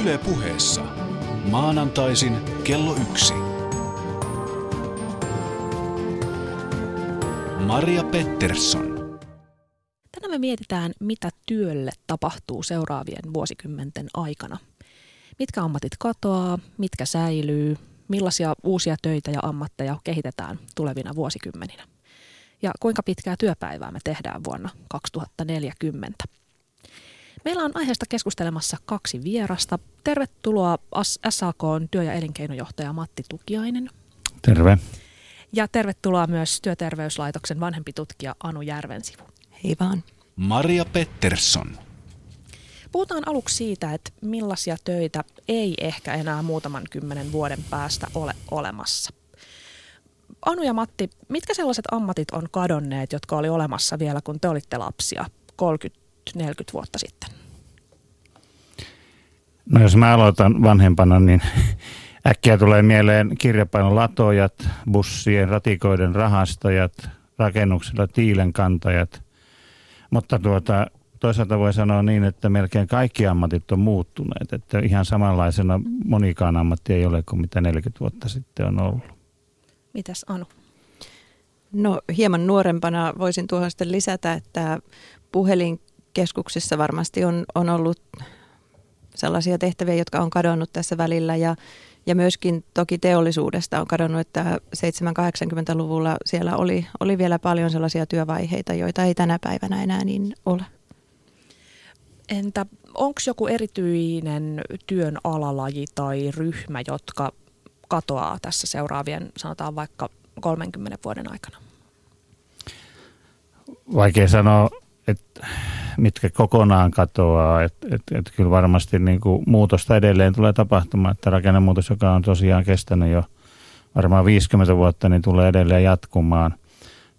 Yle puheessa. Maanantaisin kello yksi. Maria Pettersson. Tänään me mietitään, mitä työlle tapahtuu seuraavien vuosikymmenten aikana. Mitkä ammatit katoaa, mitkä säilyy, millaisia uusia töitä ja ammatteja kehitetään tulevina vuosikymmeninä. Ja kuinka pitkää työpäivää me tehdään vuonna 2040. Meillä on aiheesta keskustelemassa kaksi vierasta. Tervetuloa SAK työ- ja elinkeinojohtaja Matti Tukiainen. Terve. Ja tervetuloa myös Työterveyslaitoksen vanhempi tutkija Anu Järvensivu. Hei vaan. Maria Pettersson. Puhutaan aluksi siitä, että millaisia töitä ei ehkä enää muutaman kymmenen vuoden päästä ole olemassa. Anu ja Matti, mitkä sellaiset ammatit on kadonneet, jotka oli olemassa vielä kun te olitte lapsia 30 40 vuotta sitten? No jos mä aloitan vanhempana, niin äkkiä tulee mieleen kirjapainon latojat, bussien, ratikoiden rahastajat, rakennuksilla tiilenkantajat. Mutta tuota, toisaalta voi sanoa niin, että melkein kaikki ammatit on muuttuneet. Että ihan samanlaisena monikaan ammatti ei ole kuin mitä 40 vuotta sitten on ollut. Mitäs Anu? No hieman nuorempana voisin tuohon sitten lisätä, että puhelin keskuksissa varmasti on, on ollut sellaisia tehtäviä, jotka on kadonnut tässä välillä ja, ja myöskin toki teollisuudesta on kadonnut, että 7-80-luvulla siellä oli, oli vielä paljon sellaisia työvaiheita, joita ei tänä päivänä enää niin ole. Entä onko joku erityinen työn alalaji tai ryhmä, jotka katoaa tässä seuraavien, sanotaan vaikka 30 vuoden aikana? Vaikea sanoa, että mitkä kokonaan katoaa. Että et, et kyllä varmasti niin kuin muutosta edelleen tulee tapahtumaan, että rakennemuutos, joka on tosiaan kestänyt jo varmaan 50 vuotta, niin tulee edelleen jatkumaan.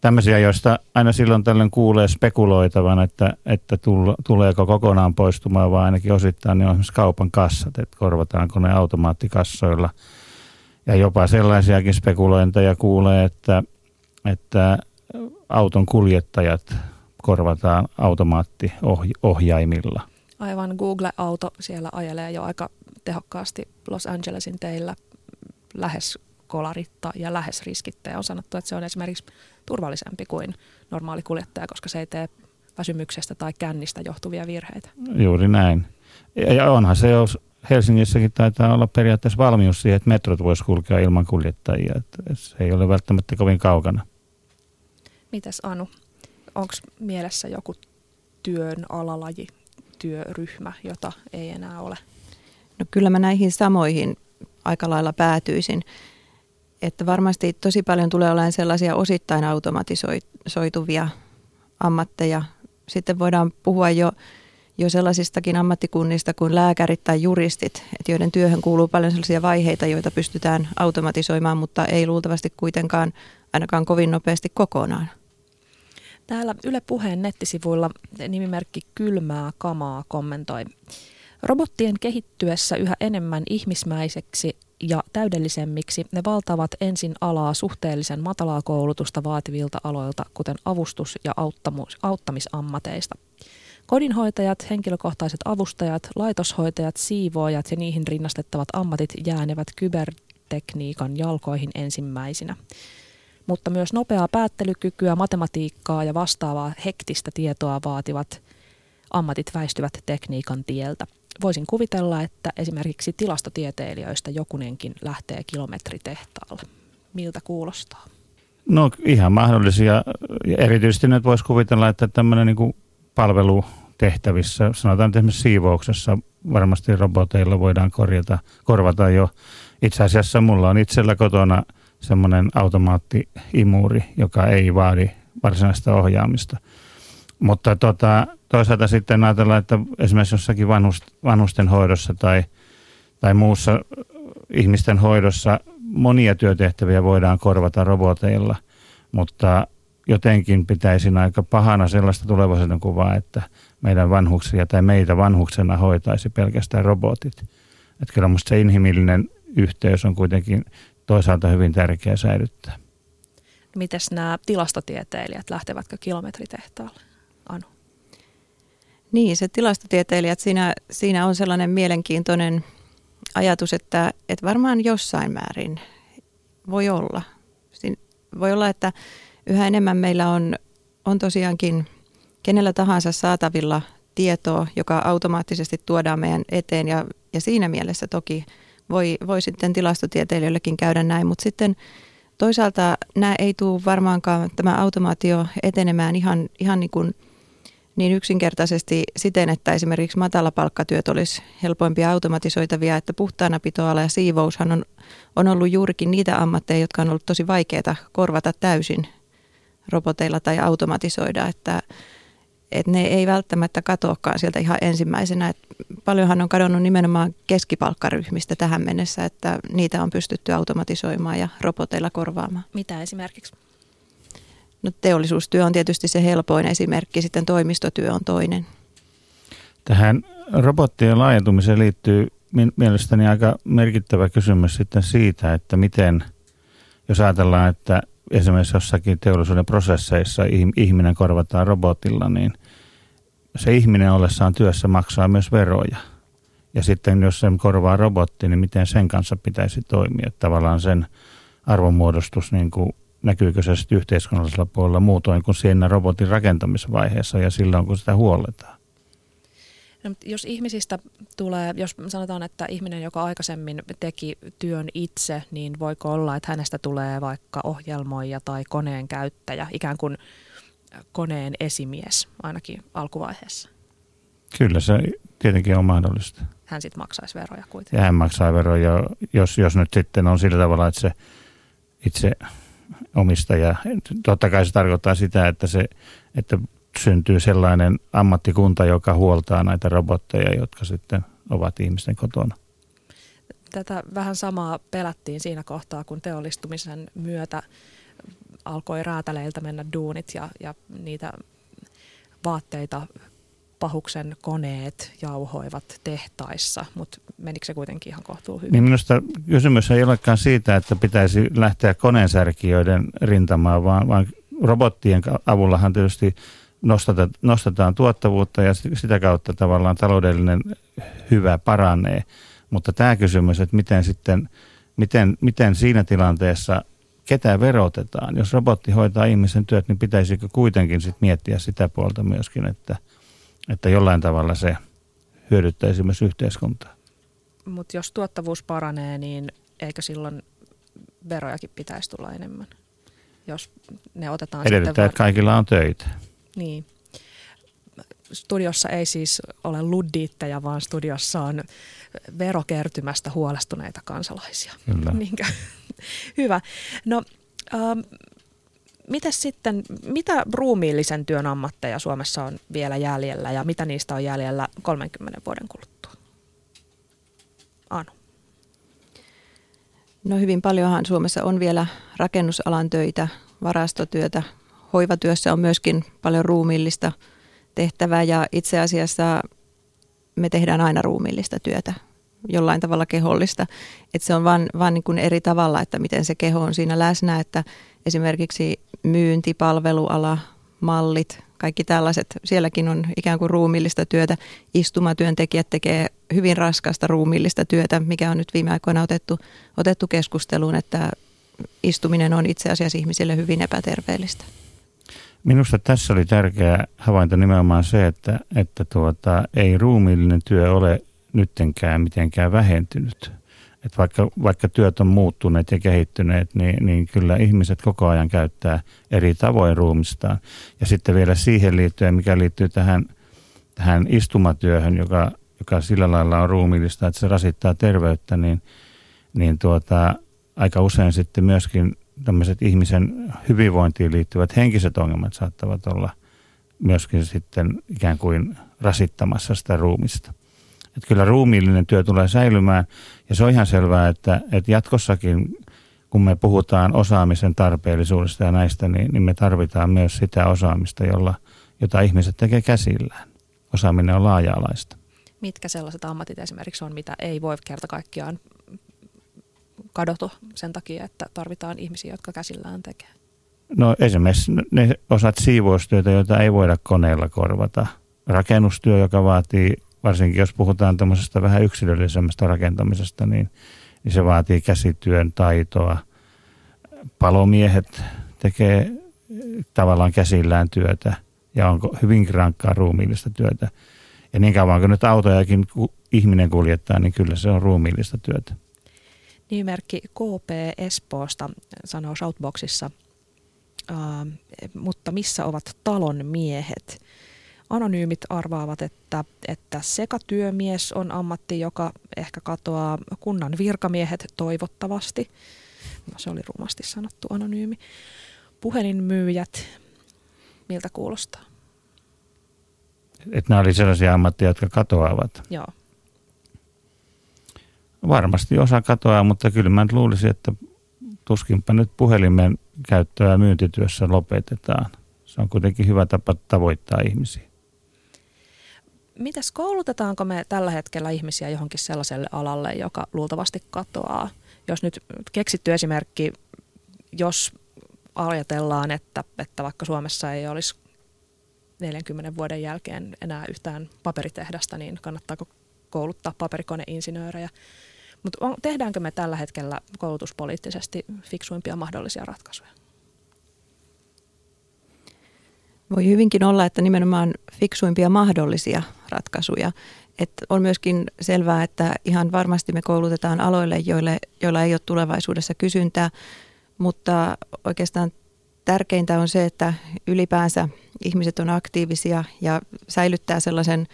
Tämmöisiä, joista aina silloin tällöin kuulee spekuloitavan, että, että tuleeko kokonaan poistumaan, vaan ainakin osittain, niin on esimerkiksi kaupan kassat, että korvataanko ne automaattikassoilla. Ja jopa sellaisiakin spekulointeja kuulee, että, että auton kuljettajat korvataan automaattiohjaimilla. Aivan Google-auto siellä ajelee jo aika tehokkaasti Los Angelesin teillä lähes kolaritta ja lähes riskittäjä. Ja on sanottu, että se on esimerkiksi turvallisempi kuin normaali kuljettaja, koska se ei tee väsymyksestä tai kännistä johtuvia virheitä. Juuri näin. Ja onhan se, jos Helsingissäkin taitaa olla periaatteessa valmius siihen, että metrot voisi kulkea ilman kuljettajia. Että se ei ole välttämättä kovin kaukana. Mitäs Anu? Onko mielessä joku työn alalaji, työryhmä, jota ei enää ole? No kyllä mä näihin samoihin aika lailla päätyisin. Että varmasti tosi paljon tulee olemaan sellaisia osittain automatisoituvia ammatteja. Sitten voidaan puhua jo, jo sellaisistakin ammattikunnista kuin lääkärit tai juristit, että joiden työhön kuuluu paljon sellaisia vaiheita, joita pystytään automatisoimaan, mutta ei luultavasti kuitenkaan ainakaan kovin nopeasti kokonaan. Täällä Yle Puheen nettisivuilla nimimerkki Kylmää kamaa kommentoi. Robottien kehittyessä yhä enemmän ihmismäiseksi ja täydellisemmiksi ne valtavat ensin alaa suhteellisen matalaa koulutusta vaativilta aloilta, kuten avustus- ja auttamisammateista. Kodinhoitajat, henkilökohtaiset avustajat, laitoshoitajat, siivoojat ja niihin rinnastettavat ammatit jäänevät kybertekniikan jalkoihin ensimmäisinä mutta myös nopeaa päättelykykyä, matematiikkaa ja vastaavaa hektistä tietoa vaativat ammatit väistyvät tekniikan tieltä. Voisin kuvitella, että esimerkiksi tilastotieteilijöistä jokunenkin lähtee kilometritehtaalle. Miltä kuulostaa? No ihan mahdollisia. Erityisesti nyt voisi kuvitella, että tämmöinen niin palvelutehtävissä, sanotaan että esimerkiksi siivouksessa, varmasti roboteilla voidaan korjata, korvata jo. Itse asiassa mulla on itsellä kotona – semmoinen automaattiimuri, joka ei vaadi varsinaista ohjaamista. Mutta tota, toisaalta sitten ajatellaan, että esimerkiksi jossakin vanhust, vanhusten hoidossa tai, tai muussa ihmisten hoidossa monia työtehtäviä voidaan korvata roboteilla, mutta jotenkin pitäisi aika pahana sellaista tulevaisuuden kuvaa, että meidän vanhuksia tai meitä vanhuksena hoitaisi pelkästään robotit. Että kyllä minusta se inhimillinen yhteys on kuitenkin toisaalta hyvin tärkeä säilyttää. Mites nämä tilastotieteilijät, lähtevätkö kilometritehtaalle, Anu? Niin, se tilastotieteilijät, siinä, siinä on sellainen mielenkiintoinen ajatus, että, että varmaan jossain määrin voi olla. Siin voi olla, että yhä enemmän meillä on, on tosiaankin kenellä tahansa saatavilla tietoa, joka automaattisesti tuodaan meidän eteen ja, ja siinä mielessä toki voi, voi sitten tilastotieteilijöillekin käydä näin, mutta sitten toisaalta nämä ei tule varmaankaan tämä automaatio etenemään ihan, ihan niin kuin – niin yksinkertaisesti siten, että esimerkiksi matalapalkkatyöt olisi helpoimpia automatisoitavia, että puhtaana pitoala ja siivoushan on, on ollut juurikin niitä ammatteja, jotka on ollut tosi vaikeita korvata täysin roboteilla tai automatisoida, että, että ne ei välttämättä katoakaan sieltä ihan ensimmäisenä. Että paljonhan on kadonnut nimenomaan keskipalkkaryhmistä tähän mennessä, että niitä on pystytty automatisoimaan ja roboteilla korvaamaan. Mitä esimerkiksi? No teollisuustyö on tietysti se helpoin esimerkki, sitten toimistotyö on toinen. Tähän robottien laajentumiseen liittyy mielestäni aika merkittävä kysymys sitten siitä, että miten, jos ajatellaan, että esimerkiksi jossakin teollisuuden prosesseissa ihminen korvataan robotilla, niin se ihminen ollessaan työssä maksaa myös veroja. Ja sitten jos sen korvaa robotti, niin miten sen kanssa pitäisi toimia. Tavallaan sen arvonmuodostus niin kuin näkyykö se sitten yhteiskunnallisella puolella muutoin kuin siinä robotin rakentamisvaiheessa ja silloin, kun sitä huolletaan? No, jos ihmisistä tulee, jos sanotaan, että ihminen, joka aikaisemmin teki työn itse, niin voiko olla, että hänestä tulee vaikka ohjelmoija tai koneen käyttäjä, ikään kuin koneen esimies ainakin alkuvaiheessa? Kyllä se tietenkin on mahdollista. Hän sitten maksaisi veroja kuitenkin. Ja hän maksaa veroja, jos, jos nyt sitten on sillä tavalla, että se itse omistaja. Totta kai se tarkoittaa sitä, että, se, että syntyy sellainen ammattikunta, joka huoltaa näitä robotteja, jotka sitten ovat ihmisten kotona. Tätä vähän samaa pelättiin siinä kohtaa, kun teollistumisen myötä alkoi räätäleiltä mennä duunit ja, ja niitä vaatteita pahuksen koneet jauhoivat tehtaissa, mutta menikö se kuitenkin ihan kohtuu hyvin? Niin minusta kysymys ei olekaan siitä, että pitäisi lähteä koneensärkijöiden rintamaan, vaan, vaan robottien avullahan tietysti nostetaan, nostetaan tuottavuutta ja sitä kautta tavallaan taloudellinen hyvä paranee. Mutta tämä kysymys, että miten sitten, miten, miten siinä tilanteessa ketä verotetaan. Jos robotti hoitaa ihmisen työt, niin pitäisikö kuitenkin sit miettiä sitä puolta myöskin, että – että jollain tavalla se hyödyttäisi myös yhteiskuntaa. Mutta jos tuottavuus paranee, niin eikö silloin verojakin pitäisi tulla enemmän, jos ne otetaan Edellyttää, sitten... että kaikilla on töitä. Niin. Studiossa ei siis ole luddiitteja, vaan studiossa on verokertymästä huolestuneita kansalaisia. Kyllä. Niinkö? Hyvä. No, ähm, Mitäs sitten, mitä ruumiillisen työn ammatteja Suomessa on vielä jäljellä ja mitä niistä on jäljellä 30 vuoden kuluttua? Anu. No hyvin paljonhan Suomessa on vielä rakennusalan töitä, varastotyötä. Hoivatyössä on myöskin paljon ruumiillista tehtävää ja itse asiassa me tehdään aina ruumiillista työtä, jollain tavalla kehollista. Että se on vaan, vaan niin kuin eri tavalla, että miten se keho on siinä läsnä, että esimerkiksi myynti, palveluala, mallit, kaikki tällaiset. Sielläkin on ikään kuin ruumillista työtä. Istumatyöntekijät tekee hyvin raskasta ruumillista työtä, mikä on nyt viime aikoina otettu, otettu keskusteluun, että istuminen on itse asiassa ihmisille hyvin epäterveellistä. Minusta tässä oli tärkeä havainto nimenomaan se, että, että tuota, ei ruumiillinen työ ole nyttenkään mitenkään vähentynyt että vaikka, vaikka työt on muuttuneet ja kehittyneet, niin, niin kyllä ihmiset koko ajan käyttää eri tavoin ruumistaan. Ja sitten vielä siihen liittyen, mikä liittyy tähän, tähän istumatyöhön, joka, joka sillä lailla on ruumiillista, että se rasittaa terveyttä, niin, niin tuota, aika usein sitten myöskin tämmöiset ihmisen hyvinvointiin liittyvät henkiset ongelmat saattavat olla myöskin sitten ikään kuin rasittamassa sitä ruumista. Että kyllä ruumiillinen työ tulee säilymään ja se on ihan selvää, että, että jatkossakin kun me puhutaan osaamisen tarpeellisuudesta ja näistä, niin, niin me tarvitaan myös sitä osaamista, jolla, jota ihmiset tekee käsillään. Osaaminen on laaja-alaista. Mitkä sellaiset ammatit esimerkiksi on, mitä ei voi kerta kaikkiaan kadota sen takia, että tarvitaan ihmisiä, jotka käsillään tekee? No esimerkiksi ne osat siivoustyötä, joita ei voida koneella korvata – rakennustyö, joka vaatii, varsinkin jos puhutaan tämmöisestä vähän yksilöllisemmästä rakentamisesta, niin, niin se vaatii käsityön taitoa. Palomiehet tekee tavallaan käsillään työtä ja on hyvin rankkaa ruumiillista työtä. Ja niin kauan kuin nyt autojakin ihminen kuljettaa, niin kyllä se on ruumiillista työtä. Nimimerkki KP Espoosta sanoo Shoutboxissa, äh, mutta missä ovat talon miehet? Anonyymit arvaavat, että, että sekatyömies on ammatti, joka ehkä katoaa kunnan virkamiehet toivottavasti. No, se oli rumasti sanottu anonyymi. Puhelinmyyjät, miltä kuulostaa? Että nämä oli sellaisia ammatteja, jotka katoavat. Joo. Varmasti osa katoaa, mutta kyllä mä luulisin, että tuskinpä nyt puhelimen käyttöä myyntityössä lopetetaan. Se on kuitenkin hyvä tapa tavoittaa ihmisiä. Mitäs koulutetaanko me tällä hetkellä ihmisiä johonkin sellaiselle alalle, joka luultavasti katoaa? Jos nyt keksitty esimerkki, jos ajatellaan, että, että vaikka Suomessa ei olisi 40 vuoden jälkeen enää yhtään paperitehdasta, niin kannattaako kouluttaa paperikoneinsinöörejä? Mutta tehdäänkö me tällä hetkellä koulutuspoliittisesti fiksuimpia mahdollisia ratkaisuja? Voi hyvinkin olla, että nimenomaan fiksuimpia mahdollisia ratkaisuja. Et on myöskin selvää, että ihan varmasti me koulutetaan aloille, joille, joilla ei ole tulevaisuudessa kysyntää, mutta oikeastaan tärkeintä on se, että ylipäänsä ihmiset on aktiivisia ja säilyttää sellaisen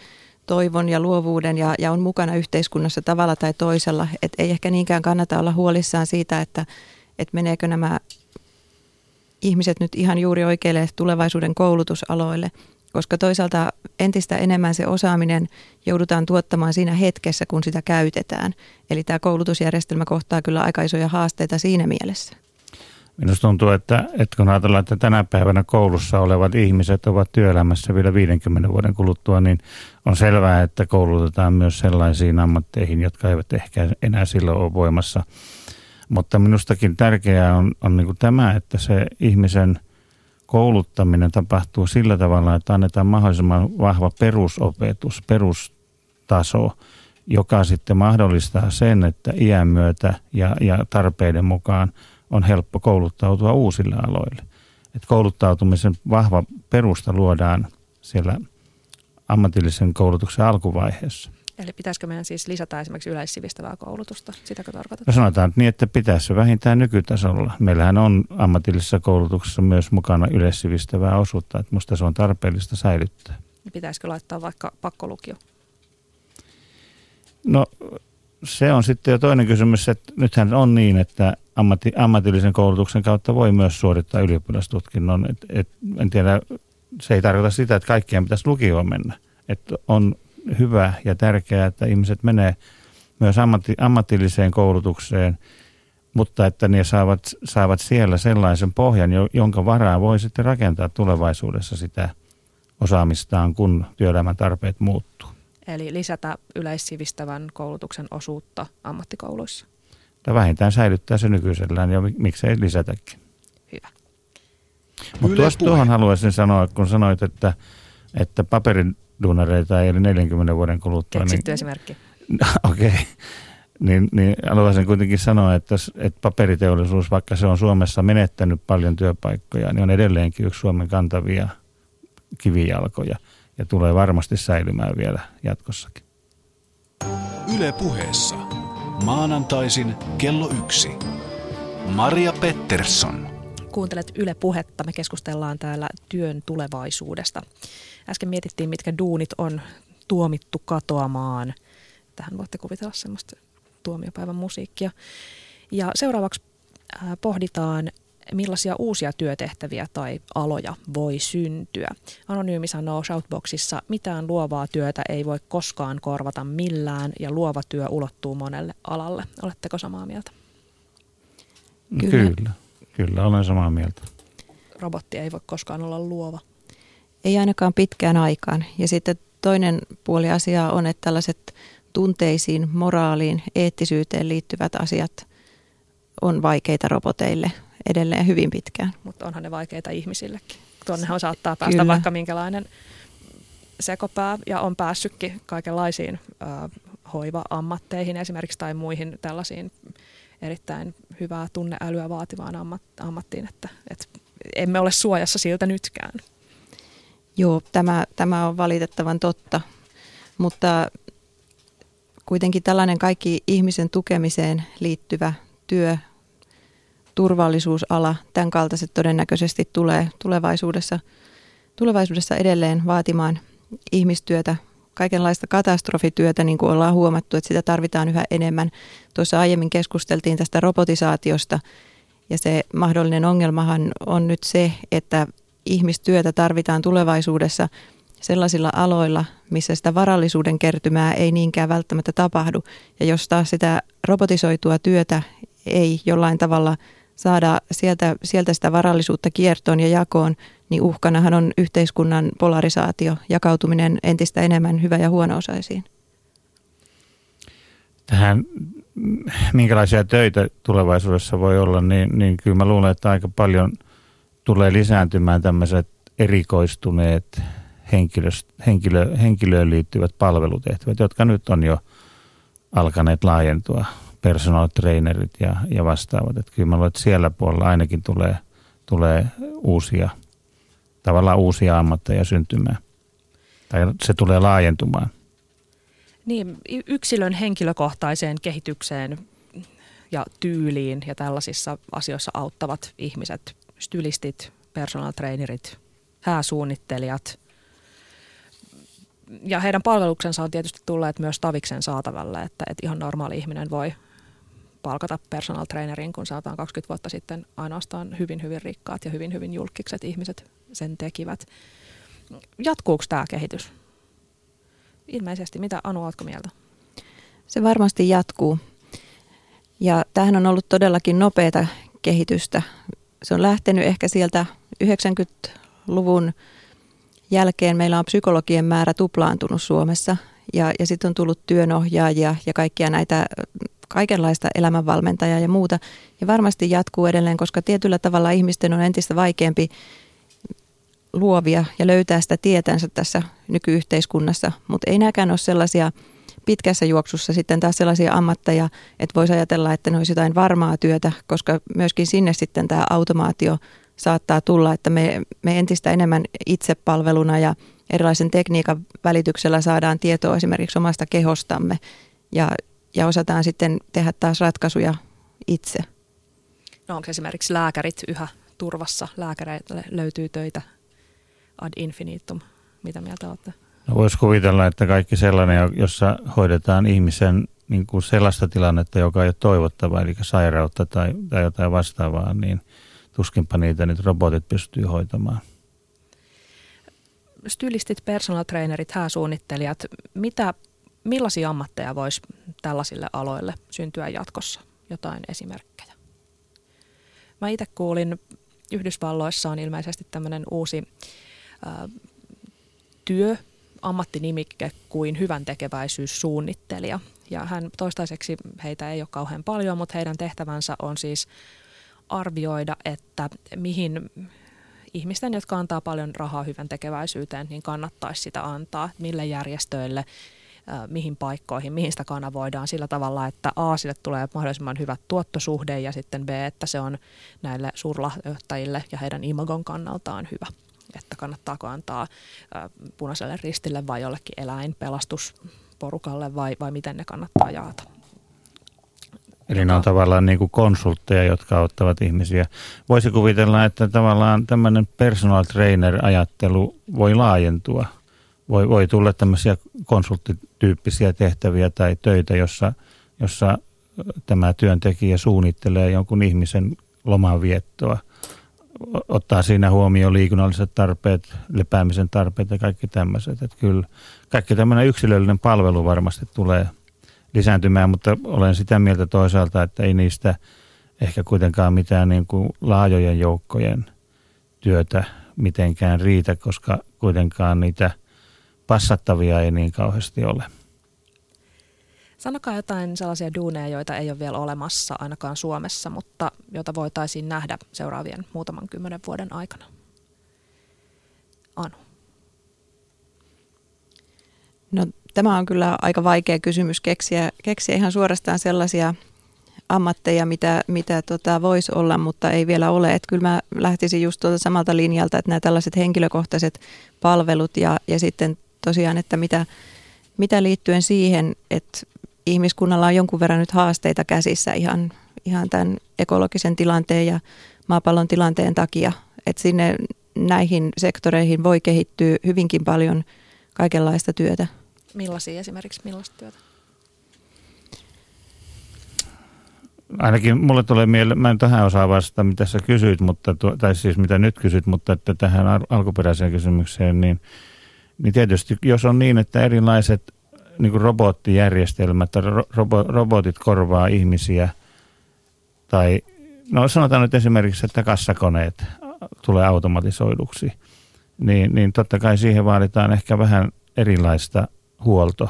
toivon ja luovuuden ja, ja on mukana yhteiskunnassa tavalla tai toisella. Et ei ehkä niinkään kannata olla huolissaan siitä, että, että meneekö nämä ihmiset nyt ihan juuri oikeille tulevaisuuden koulutusaloille, koska toisaalta entistä enemmän se osaaminen joudutaan tuottamaan siinä hetkessä, kun sitä käytetään. Eli tämä koulutusjärjestelmä kohtaa kyllä aika isoja haasteita siinä mielessä. Minusta tuntuu, että, että kun ajatellaan, että tänä päivänä koulussa olevat ihmiset ovat työelämässä vielä 50 vuoden kuluttua, niin on selvää, että koulutetaan myös sellaisiin ammatteihin, jotka eivät ehkä enää silloin ole voimassa. Mutta minustakin tärkeää on, on niin tämä, että se ihmisen kouluttaminen tapahtuu sillä tavalla, että annetaan mahdollisimman vahva perusopetus, perustaso, joka sitten mahdollistaa sen, että iän myötä ja, ja tarpeiden mukaan – on helppo kouluttautua uusille aloille. Et kouluttautumisen vahva perusta luodaan siellä ammatillisen koulutuksen alkuvaiheessa. Eli pitäisikö meidän siis lisätä esimerkiksi yleissivistävää koulutusta? Sitäkö tarkoitat? No sanotaan niin, että pitäisi vähintään nykytasolla. Meillähän on ammatillisessa koulutuksessa myös mukana yleissivistävää osuutta, että minusta se on tarpeellista säilyttää. Pitäisikö laittaa vaikka pakkolukio? No se on sitten jo toinen kysymys, että nythän on niin, että ammatti, ammatillisen koulutuksen kautta voi myös suorittaa ylioppilastutkinnon. Et, et, en tiedä, se ei tarkoita sitä, että kaikkien pitäisi lukioon mennä. Et on hyvä ja tärkeää, että ihmiset menee myös ammatti, ammatilliseen koulutukseen, mutta että ne saavat, saavat siellä sellaisen pohjan, jonka varaa voi sitten rakentaa tulevaisuudessa sitä osaamistaan, kun työelämän tarpeet muuttuu. Eli lisätä yleissivistävän koulutuksen osuutta ammattikouluissa. Tai vähintään säilyttää se nykyisellään ja miksei lisätäkin. Hyvä. Mutta tuohon haluaisin sanoa, kun sanoit, että, että paperiduunareita ei ole 40 vuoden kuluttua. Keksitty niin, esimerkki. Okei. Okay. Niin, niin haluaisin kuitenkin sanoa, että, että paperiteollisuus, vaikka se on Suomessa menettänyt paljon työpaikkoja, niin on edelleenkin yksi Suomen kantavia kivijalkoja ja tulee varmasti säilymään vielä jatkossakin. Yle puheessa. Maanantaisin kello yksi. Maria Pettersson. Kuuntelet Yle Puhetta. Me keskustellaan täällä työn tulevaisuudesta. Äsken mietittiin, mitkä duunit on tuomittu katoamaan. Tähän voitte kuvitella semmoista tuomiopäivän musiikkia. Ja seuraavaksi pohditaan millaisia uusia työtehtäviä tai aloja voi syntyä. Anonyymi sanoo Shoutboxissa, mitään luovaa työtä ei voi koskaan korvata millään ja luova työ ulottuu monelle alalle. Oletteko samaa mieltä? Kyllä. Kyllä, Kyllä olen samaa mieltä. Robotti ei voi koskaan olla luova. Ei ainakaan pitkään aikaan. Ja sitten toinen puoli asiaa on, että tällaiset tunteisiin, moraaliin, eettisyyteen liittyvät asiat on vaikeita roboteille edelleen hyvin pitkään. Mutta onhan ne vaikeita ihmisillekin. Tuonnehan saattaa päästä Kyllä. vaikka minkälainen sekopää ja on päässytkin kaikenlaisiin hoiva-ammatteihin esimerkiksi tai muihin tällaisiin erittäin hyvää tunneälyä vaativaan ammat, ammattiin, että, että emme ole suojassa siltä nytkään. Joo, tämä, tämä on valitettavan totta, mutta kuitenkin tällainen kaikki ihmisen tukemiseen liittyvä työ, turvallisuusala, tämän kaltaiset todennäköisesti tulee tulevaisuudessa, tulevaisuudessa edelleen vaatimaan ihmistyötä, kaikenlaista katastrofityötä, niin kuin ollaan huomattu, että sitä tarvitaan yhä enemmän. Tuossa aiemmin keskusteltiin tästä robotisaatiosta, ja se mahdollinen ongelmahan on nyt se, että ihmistyötä tarvitaan tulevaisuudessa sellaisilla aloilla, missä sitä varallisuuden kertymää ei niinkään välttämättä tapahdu. Ja jos taas sitä robotisoitua työtä ei jollain tavalla saada sieltä, sieltä sitä varallisuutta kiertoon ja jakoon, niin uhkanahan on yhteiskunnan polarisaatio, jakautuminen entistä enemmän hyvä- ja huono-osaisiin. Tähän, minkälaisia töitä tulevaisuudessa voi olla, niin, niin kyllä mä luulen, että aika paljon tulee lisääntymään tämmöiset erikoistuneet henkilö, henkilö, henkilöön liittyvät palvelutehtävät, jotka nyt on jo alkaneet laajentua, personal trainerit ja, ja vastaavat. Että kyllä mä luulen, että siellä puolella ainakin tulee, tulee uusia, tavallaan uusia ammatteja syntymään. Tai se tulee laajentumaan. Niin, yksilön henkilökohtaiseen kehitykseen ja tyyliin ja tällaisissa asioissa auttavat ihmiset, stylistit, personal trainerit, hääsuunnittelijat, ja heidän palveluksensa on tietysti tulleet myös Taviksen saatavalle, että, että ihan normaali ihminen voi palkata personal trainerin, kun saataan 20 vuotta sitten ainoastaan hyvin, hyvin rikkaat ja hyvin, hyvin julkikset ihmiset sen tekivät. Jatkuuko tämä kehitys? Ilmeisesti. Mitä Anu, oletko mieltä? Se varmasti jatkuu. Ja tähän on ollut todellakin nopeata kehitystä. Se on lähtenyt ehkä sieltä 90-luvun jälkeen meillä on psykologien määrä tuplaantunut Suomessa ja, ja sitten on tullut työnohjaajia ja kaikkia näitä kaikenlaista elämänvalmentajaa ja muuta. Ja varmasti jatkuu edelleen, koska tietyllä tavalla ihmisten on entistä vaikeampi luovia ja löytää sitä tietänsä tässä nykyyhteiskunnassa, mutta ei näkään ole sellaisia pitkässä juoksussa sitten taas sellaisia ammatteja, että voisi ajatella, että ne olisi jotain varmaa työtä, koska myöskin sinne sitten tämä automaatio saattaa tulla, että me, me entistä enemmän itsepalveluna ja erilaisen tekniikan välityksellä saadaan tietoa esimerkiksi omasta kehostamme ja, ja osataan sitten tehdä taas ratkaisuja itse. No onko esimerkiksi lääkärit yhä turvassa? Lääkäreille löytyy töitä ad infinitum. Mitä mieltä olette? No voisi kuvitella, että kaikki sellainen, jossa hoidetaan ihmisen niin kuin sellaista tilannetta, joka ei ole toivottava, eli sairautta tai, tai jotain vastaavaa, niin – tuskinpa niitä nyt robotit pystyy hoitamaan. Stylistit, personal trainerit, hääsuunnittelijat, mitä, millaisia ammatteja voisi tällaisille aloille syntyä jatkossa? Jotain esimerkkejä. Mä itse kuulin, Yhdysvalloissa on ilmeisesti tämmöinen uusi ää, työ, ammattinimike kuin hyvän tekeväisyyssuunnittelija. Ja hän toistaiseksi, heitä ei ole kauhean paljon, mutta heidän tehtävänsä on siis arvioida, että mihin ihmisten, jotka antaa paljon rahaa hyvän tekeväisyyteen, niin kannattaisi sitä antaa, mille järjestöille, mihin paikkoihin, mihin sitä kanavoidaan sillä tavalla, että A, sille tulee mahdollisimman hyvä tuottosuhde ja sitten B, että se on näille suurlahjoittajille ja heidän imagon kannaltaan hyvä. Että kannattaako antaa punaiselle ristille vai jollekin eläinpelastusporukalle vai, vai miten ne kannattaa jaata. Eli ne on tavallaan niin kuin konsultteja, jotka auttavat ihmisiä. Voisi kuvitella, että tavallaan tämmöinen personal trainer-ajattelu voi laajentua. Voi, voi tulla tämmöisiä konsulttityyppisiä tehtäviä tai töitä, jossa, jossa tämä työntekijä suunnittelee jonkun ihmisen lomanviettoa. Ottaa siinä huomioon liikunnalliset tarpeet, lepäämisen tarpeet ja kaikki tämmöiset. Että kyllä kaikki tämmöinen yksilöllinen palvelu varmasti tulee – lisääntymään, mutta olen sitä mieltä toisaalta, että ei niistä ehkä kuitenkaan mitään niin kuin laajojen joukkojen työtä mitenkään riitä, koska kuitenkaan niitä passattavia ei niin kauheasti ole. Sanokaa jotain sellaisia duuneja, joita ei ole vielä olemassa ainakaan Suomessa, mutta joita voitaisiin nähdä seuraavien muutaman kymmenen vuoden aikana. Anu. No, tämä on kyllä aika vaikea kysymys keksiä, keksiä ihan suorastaan sellaisia ammatteja, mitä, mitä tota voisi olla, mutta ei vielä ole. Et kyllä mä lähtisin just tuolta samalta linjalta, että nämä tällaiset henkilökohtaiset palvelut ja, ja sitten tosiaan, että mitä, mitä liittyen siihen, että ihmiskunnalla on jonkun verran nyt haasteita käsissä ihan, ihan tämän ekologisen tilanteen ja maapallon tilanteen takia, että sinne näihin sektoreihin voi kehittyä hyvinkin paljon kaikenlaista työtä. Millaisia esimerkiksi, millaista työtä? Ainakin mulle tulee mieleen, mä en tähän osaa vastata, mitä sä kysyit, mutta, tai siis mitä nyt kysyt, mutta että tähän alkuperäiseen kysymykseen, niin, niin tietysti jos on niin, että erilaiset niin kuin robottijärjestelmät, robo, robotit korvaa ihmisiä, tai no sanotaan nyt esimerkiksi, että kassakoneet tulee automatisoiduksi, niin, niin totta kai siihen vaaditaan ehkä vähän erilaista huolto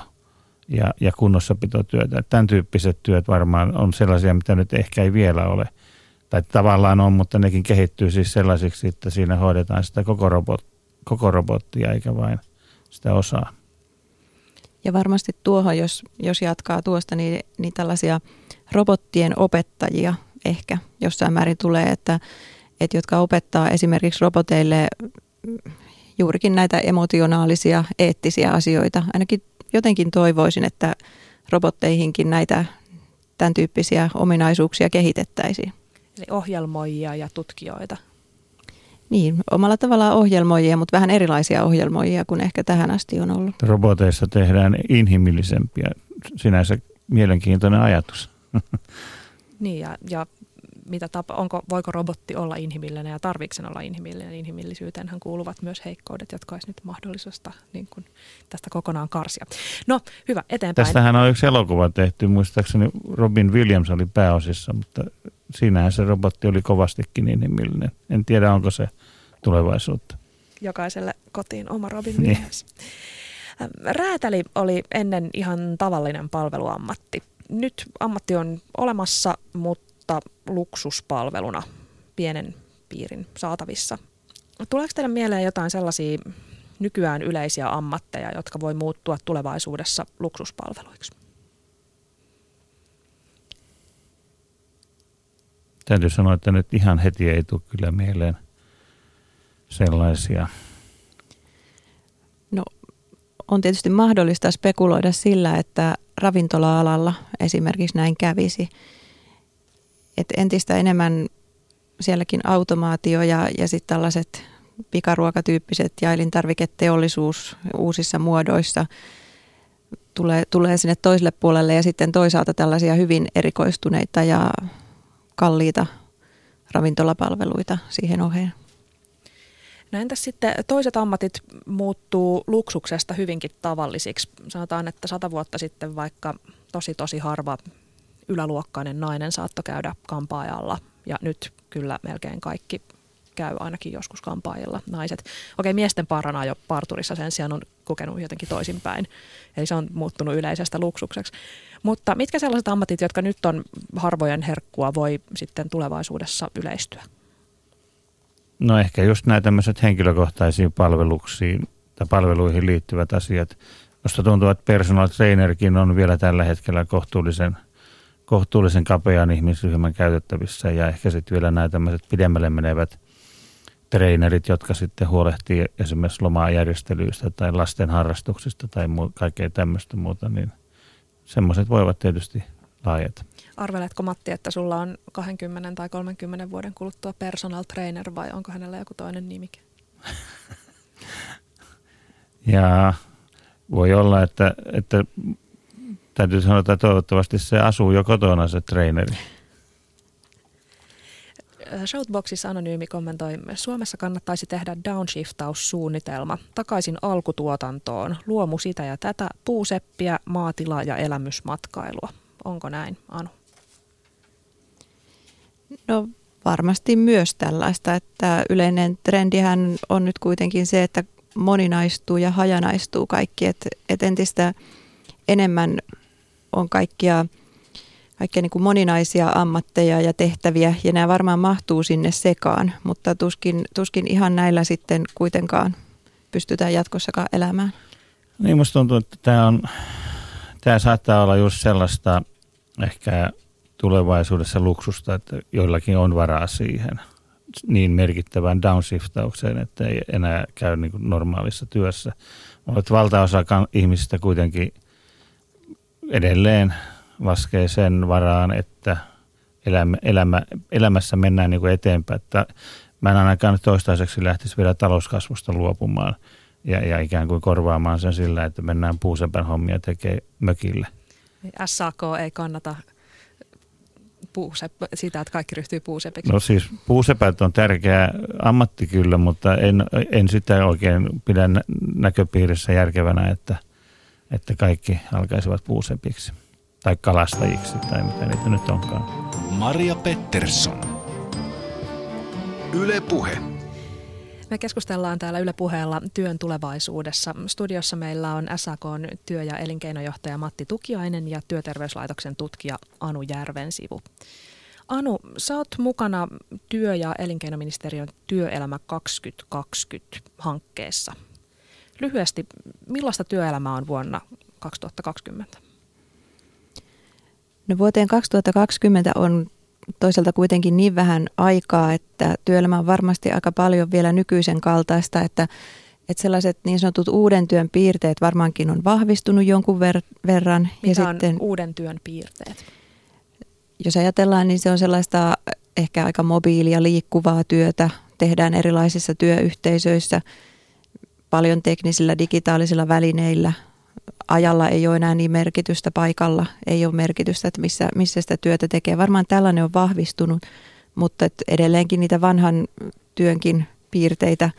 ja, ja kunnossapitotyötä. Tämän tyyppiset työt varmaan on sellaisia, mitä nyt ehkä ei vielä ole. Tai tavallaan on, mutta nekin kehittyy siis sellaisiksi, että siinä hoidetaan sitä koko, robot, koko robottia eikä vain sitä osaa. Ja varmasti tuohon, jos, jos jatkaa tuosta, niin, niin tällaisia robottien opettajia ehkä jossain määrin tulee, että, että jotka opettaa esimerkiksi roboteille juurikin näitä emotionaalisia, eettisiä asioita. Ainakin jotenkin toivoisin, että robotteihinkin näitä tämän tyyppisiä ominaisuuksia kehitettäisiin. Eli ohjelmoijia ja tutkijoita. Niin, omalla tavallaan ohjelmoijia, mutta vähän erilaisia ohjelmoijia kuin ehkä tähän asti on ollut. Roboteissa tehdään inhimillisempiä. Sinänsä mielenkiintoinen ajatus. Niin, ja, ja mitä tapa, onko, voiko robotti olla inhimillinen ja tarvitsen olla inhimillinen. Inhimillisyyteenhän kuuluvat myös heikkoudet, jotka olisi nyt mahdollista niin kuin tästä kokonaan karsia. No, hyvä, eteenpäin. Tästähän on yksi elokuva tehty, muistaakseni Robin Williams oli pääosissa, mutta siinähän se robotti oli kovastikin inhimillinen. En tiedä, onko se tulevaisuutta. Jokaiselle kotiin oma Robin niin. Williams. Niin. Räätäli oli ennen ihan tavallinen palveluammatti. Nyt ammatti on olemassa, mutta mutta luksuspalveluna pienen piirin saatavissa. Tuleeko teille mieleen jotain sellaisia nykyään yleisiä ammatteja, jotka voi muuttua tulevaisuudessa luksuspalveluiksi? Täytyy sanoa, että nyt ihan heti ei tule kyllä mieleen sellaisia. No on tietysti mahdollista spekuloida sillä, että ravintola-alalla esimerkiksi näin kävisi – että entistä enemmän sielläkin automaatio ja, ja sitten tällaiset pikaruokatyyppiset ja elintarviketeollisuus uusissa muodoissa tulee, tulee sinne toiselle puolelle ja sitten toisaalta tällaisia hyvin erikoistuneita ja kalliita ravintolapalveluita siihen oheen. No entäs sitten toiset ammatit muuttuu luksuksesta hyvinkin tavallisiksi? Sanotaan, että sata vuotta sitten vaikka tosi tosi harva yläluokkainen nainen saattoi käydä kampaajalla ja nyt kyllä melkein kaikki käy ainakin joskus kampaajilla naiset. Okei, miesten parana jo parturissa sen sijaan on kokenut jotenkin toisinpäin. Eli se on muuttunut yleisestä luksukseksi. Mutta mitkä sellaiset ammatit, jotka nyt on harvojen herkkua, voi sitten tulevaisuudessa yleistyä? No ehkä just nämä tämmöiset henkilökohtaisiin palveluksiin tai palveluihin liittyvät asiat. Minusta tuntuu, että personal trainerkin on vielä tällä hetkellä kohtuullisen – kohtuullisen kapean ihmisryhmän käytettävissä ja ehkä sitten vielä nämä tämmöiset pidemmälle menevät treenerit, jotka sitten huolehtii esimerkiksi lomaajärjestelyistä tai lasten harrastuksista tai kaikkea tämmöistä muuta, niin semmoiset voivat tietysti laajata. Arveletko Matti, että sulla on 20 tai 30 vuoden kuluttua personal trainer vai onko hänellä joku toinen nimike? ja voi olla, että, että Täytyy sanoa, että toivottavasti se asuu jo kotona se treeneri. Shoutboxissa Anonyymi kommentoi, Suomessa kannattaisi tehdä downshiftaussuunnitelma takaisin alkutuotantoon, luomu sitä ja tätä, puuseppiä, maatila ja elämysmatkailua. Onko näin, Anu? No varmasti myös tällaista, että yleinen trendihän on nyt kuitenkin se, että moninaistuu ja hajanaistuu kaikki, että, että entistä enemmän on kaikkia, kaikkia niin kuin moninaisia ammatteja ja tehtäviä ja nämä varmaan mahtuu sinne sekaan, mutta tuskin, tuskin ihan näillä sitten kuitenkaan pystytään jatkossakaan elämään. Niin musta tuntuu, että tämä, on, tämä saattaa olla just sellaista ehkä tulevaisuudessa luksusta, että joillakin on varaa siihen niin merkittävään downshiftaukseen, että ei enää käy niin kuin normaalissa työssä. Mutta valtaosa ihmisistä kuitenkin edelleen laskee sen varaan, että elämä, elämä, elämässä mennään niin kuin eteenpäin. Että mä en ainakaan toistaiseksi lähtisi vielä talouskasvusta luopumaan ja, ja ikään kuin korvaamaan sen sillä, että mennään puusepän hommia tekee mökille. SAK ei kannata puuseppä, sitä, että kaikki ryhtyy puusepiksi? No siis puusepät on tärkeä ammatti kyllä, mutta en, en sitä oikein pidä näköpiirissä järkevänä, että, että kaikki alkaisivat puusepiksi tai kalastajiksi tai mitä niitä nyt onkaan. Maria Pettersson. Yle Puhe. Me keskustellaan täällä Yle Puheella työn tulevaisuudessa. Studiossa meillä on SAK työ- ja elinkeinojohtaja Matti Tukiainen ja Työterveyslaitoksen tutkija Anu Järvensivu. Anu, sä oot mukana työ- ja elinkeinoministeriön Työelämä 2020-hankkeessa. Lyhyesti, millaista työelämää on vuonna 2020? No vuoteen 2020 on toisaalta kuitenkin niin vähän aikaa, että työelämä on varmasti aika paljon vielä nykyisen kaltaista, että, että sellaiset niin sanotut uuden työn piirteet varmaankin on vahvistunut jonkun ver- verran. Mitä ja on sitten, uuden työn piirteet? Jos ajatellaan, niin se on sellaista ehkä aika mobiilia, liikkuvaa työtä. Tehdään erilaisissa työyhteisöissä paljon teknisillä digitaalisilla välineillä – ajalla ei ole enää niin merkitystä, paikalla ei ole merkitystä, että missä, missä sitä työtä tekee. Varmaan tällainen on vahvistunut, mutta edelleenkin niitä vanhan työnkin piirteitä,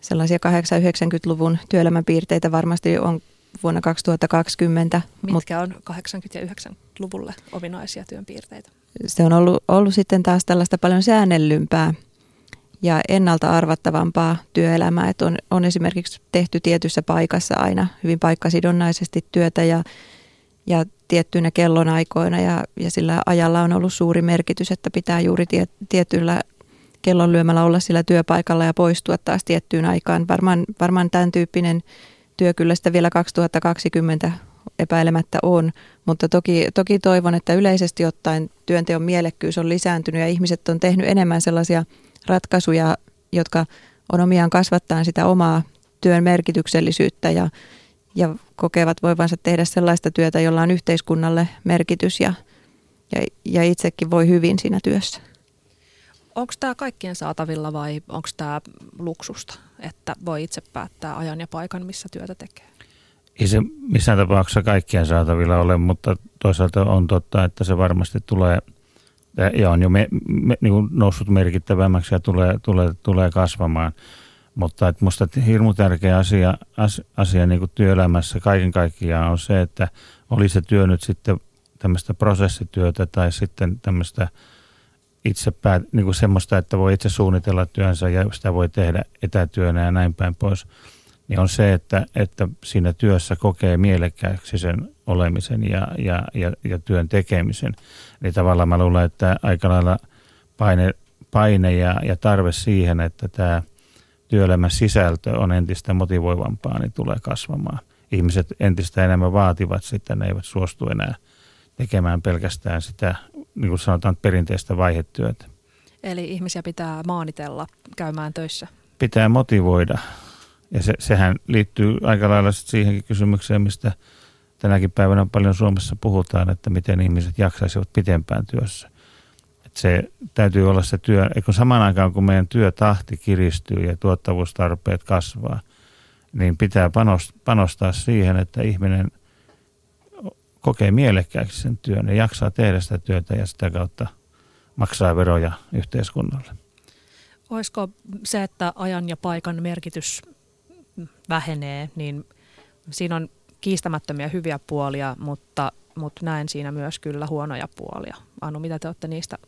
sellaisia 80-90-luvun työelämän piirteitä varmasti on vuonna 2020. Mitkä on 80- ja 90-luvulle ominaisia työn piirteitä? Se on ollut, ollut sitten taas tällaista paljon säännellympää ja ennalta arvattavampaa työelämää. Että on, on esimerkiksi tehty tietyssä paikassa aina hyvin paikkasidonnaisesti työtä ja, ja tiettyinä kellonaikoina ja, ja sillä ajalla on ollut suuri merkitys, että pitää juuri tie, tietyllä kellon lyömällä olla sillä työpaikalla ja poistua taas tiettyyn aikaan. Varmaan, varmaan tämän tyyppinen työ kyllä sitä vielä 2020 epäilemättä on, mutta toki, toki toivon, että yleisesti ottaen työnteon mielekkyys on lisääntynyt ja ihmiset on tehnyt enemmän sellaisia – ratkaisuja, jotka on omiaan kasvattaa sitä omaa työn merkityksellisyyttä ja, ja kokevat voivansa tehdä sellaista työtä, jolla on yhteiskunnalle merkitys ja, ja, ja itsekin voi hyvin siinä työssä. Onko tämä kaikkien saatavilla vai onko tämä luksusta, että voi itse päättää ajan ja paikan, missä työtä tekee? Ei se missään tapauksessa kaikkien saatavilla ole, mutta toisaalta on totta, että se varmasti tulee – ja on jo me, me, niin kuin noussut merkittävämmäksi ja tulee, tulee, tulee kasvamaan. Mutta että musta hirmu tärkeä asia, asia niin kuin työelämässä kaiken kaikkiaan on se, että oli se työ nyt sitten tämmöistä prosessityötä tai sitten tämmöistä itse päät, niin kuin semmoista, että voi itse suunnitella työnsä ja sitä voi tehdä etätyönä ja näin päin pois, niin on se, että, että siinä työssä kokee mielekkääksi sen olemisen ja, ja, ja, ja työn tekemisen. Niin tavallaan mä luulen, että aika lailla paine, paine ja, ja tarve siihen, että tämä työelämän sisältö on entistä motivoivampaa, niin tulee kasvamaan. Ihmiset entistä enemmän vaativat sitä, ne eivät suostu enää tekemään pelkästään sitä, niin kuin sanotaan, perinteistä vaihetyötä. Eli ihmisiä pitää maanitella käymään töissä? Pitää motivoida. Ja se, sehän liittyy aika lailla siihenkin kysymykseen, mistä – tänäkin päivänä paljon Suomessa puhutaan, että miten ihmiset jaksaisivat pitempään työssä. Että se täytyy olla se työ, kun samaan aikaan kun meidän työtahti kiristyy ja tuottavuustarpeet kasvaa, niin pitää panostaa siihen, että ihminen kokee mielekkääksi sen työn ja jaksaa tehdä sitä työtä ja sitä kautta maksaa veroja yhteiskunnalle. Olisiko se, että ajan ja paikan merkitys vähenee, niin siinä on kiistämättömiä hyviä puolia, mutta, mutta näen siinä myös kyllä huonoja puolia. Anu, mitä te olette niistä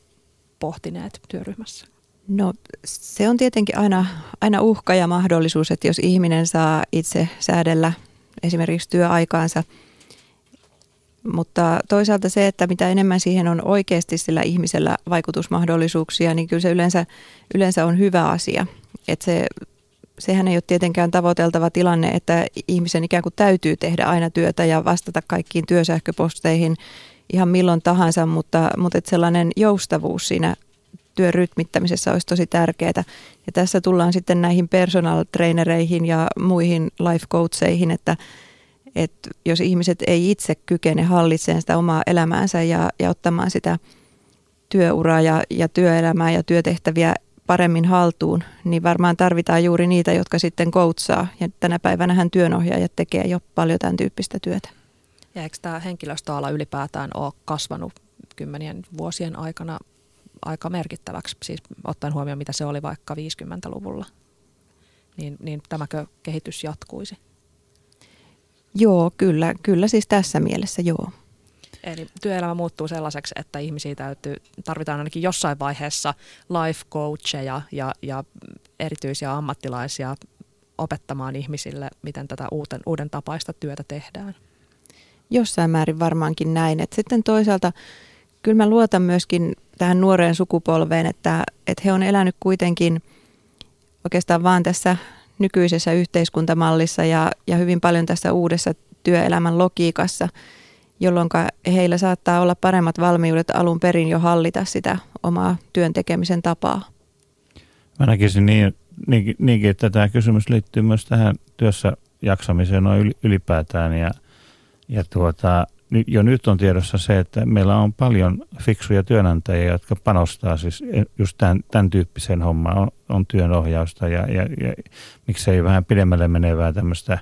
pohtineet työryhmässä? No se on tietenkin aina, aina uhka ja mahdollisuus, että jos ihminen saa itse säädellä esimerkiksi työaikaansa, mutta toisaalta se, että mitä enemmän siihen on oikeasti sillä ihmisellä vaikutusmahdollisuuksia, niin kyllä se yleensä, yleensä on hyvä asia. Että se sehän ei ole tietenkään tavoiteltava tilanne, että ihmisen ikään kuin täytyy tehdä aina työtä ja vastata kaikkiin työsähköposteihin ihan milloin tahansa, mutta, mutta että sellainen joustavuus siinä työn rytmittämisessä olisi tosi tärkeää. Ja tässä tullaan sitten näihin personal trainereihin ja muihin life coacheihin, että, että jos ihmiset ei itse kykene hallitsemaan sitä omaa elämäänsä ja, ja ottamaan sitä työuraa ja, ja työelämää ja työtehtäviä paremmin haltuun, niin varmaan tarvitaan juuri niitä, jotka sitten koutsaa. Ja tänä päivänä hän työnohjaajat tekee jo paljon tämän tyyppistä työtä. Ja eikö tämä henkilöstöala ylipäätään ole kasvanut kymmenien vuosien aikana aika merkittäväksi, siis ottaen huomioon mitä se oli vaikka 50-luvulla, niin, niin tämäkö kehitys jatkuisi? Joo, kyllä, kyllä siis tässä mielessä joo. Eli työelämä muuttuu sellaiseksi, että ihmisiä täytyy, tarvitaan ainakin jossain vaiheessa life coacheja ja, ja erityisiä ammattilaisia opettamaan ihmisille, miten tätä uuden, uuden tapaista työtä tehdään. Jossain määrin varmaankin näin. Et sitten toisaalta kyllä mä luotan myöskin tähän nuoreen sukupolveen, että, että he on elänyt kuitenkin oikeastaan vaan tässä nykyisessä yhteiskuntamallissa ja, ja hyvin paljon tässä uudessa työelämän logiikassa, jolloin heillä saattaa olla paremmat valmiudet alun perin jo hallita sitä omaa työntekemisen tapaa. Mä näkisin niin, niin, niinkin, että tämä kysymys liittyy myös tähän työssä jaksamiseen noin ylipäätään ja, ja tuota, jo nyt on tiedossa se, että meillä on paljon fiksuja työnantajia, jotka panostaa siis just tämän, tämän tyyppiseen hommaan, on, on työnohjausta ja, ja, ja miksei vähän pidemmälle menevää tämmöistä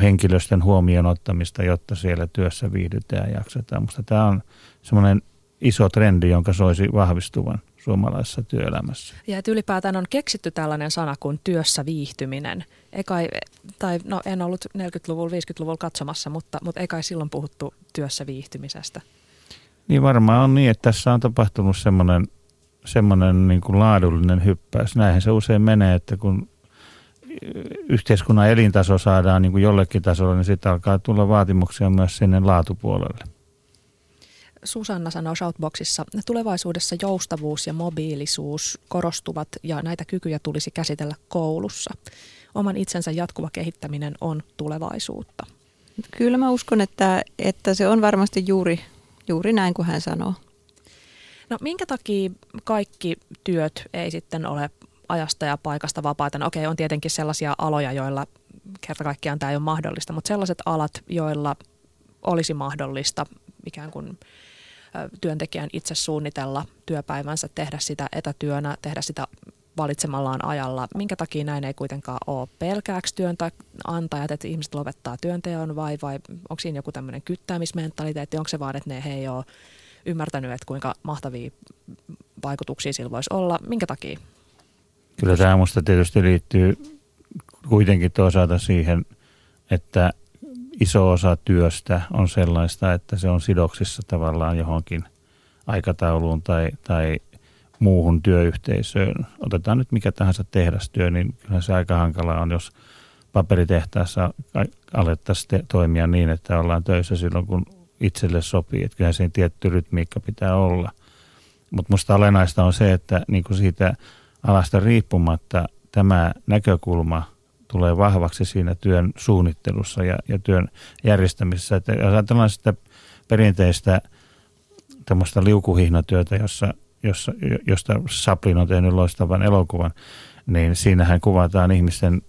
henkilöstön huomioon ottamista, jotta siellä työssä viihdytään ja jaksetaan. Musta tämä on semmoinen iso trendi, jonka soisi vahvistuvan suomalaisessa työelämässä. Ja että ylipäätään on keksitty tällainen sana kuin työssä viihtyminen. Eikai, tai no en ollut 40-luvulla, 50-luvulla katsomassa, mutta, mutta ei kai silloin puhuttu työssä viihtymisestä. Niin varmaan on niin, että tässä on tapahtunut semmoinen, semmoinen niin kuin laadullinen hyppäys. Näinhän se usein menee, että kun yhteiskunnan elintaso saadaan niin kuin jollekin tasolle, niin sitten alkaa tulla vaatimuksia myös sinne laatupuolelle. Susanna sanoo Shoutboxissa, että tulevaisuudessa joustavuus ja mobiilisuus korostuvat ja näitä kykyjä tulisi käsitellä koulussa. Oman itsensä jatkuva kehittäminen on tulevaisuutta. Kyllä mä uskon, että, että se on varmasti juuri, juuri näin kuin hän sanoo. No minkä takia kaikki työt ei sitten ole ajasta ja paikasta vapaita? No okei, on tietenkin sellaisia aloja, joilla kerta kaikkiaan tämä ei ole mahdollista, mutta sellaiset alat, joilla olisi mahdollista ikään kuin työntekijän itse suunnitella työpäivänsä, tehdä sitä etätyönä, tehdä sitä valitsemallaan ajalla. Minkä takia näin ei kuitenkaan ole? Pelkääks työnantajat, että ihmiset lopettaa työnteon vai, vai onko siinä joku tämmöinen kyttäämismentaliteetti? Onko se vaan, että ne he ei ole ymmärtänyt, että kuinka mahtavia vaikutuksia sillä voisi olla? Minkä takia? Kyllä tämä minusta tietysti liittyy kuitenkin toisaalta siihen, että iso osa työstä on sellaista, että se on sidoksissa tavallaan johonkin aikatauluun tai, tai muuhun työyhteisöön. Otetaan nyt mikä tahansa tehdastyö, niin kyllä se aika hankala on, jos paperitehtaassa alettaisiin te- toimia niin, että ollaan töissä silloin, kun itselle sopii. Että kyllähän siinä tietty rytmiikka pitää olla. Mutta minusta olennaista on se, että niin kuin siitä alasta riippumatta tämä näkökulma tulee vahvaksi siinä työn suunnittelussa ja, ja työn järjestämisessä. Että jos ajatellaan sitä perinteistä tämmöistä liukuhihnatyötä, jossa, jossa, josta Saplin on tehnyt loistavan elokuvan, niin siinähän kuvataan ihmisten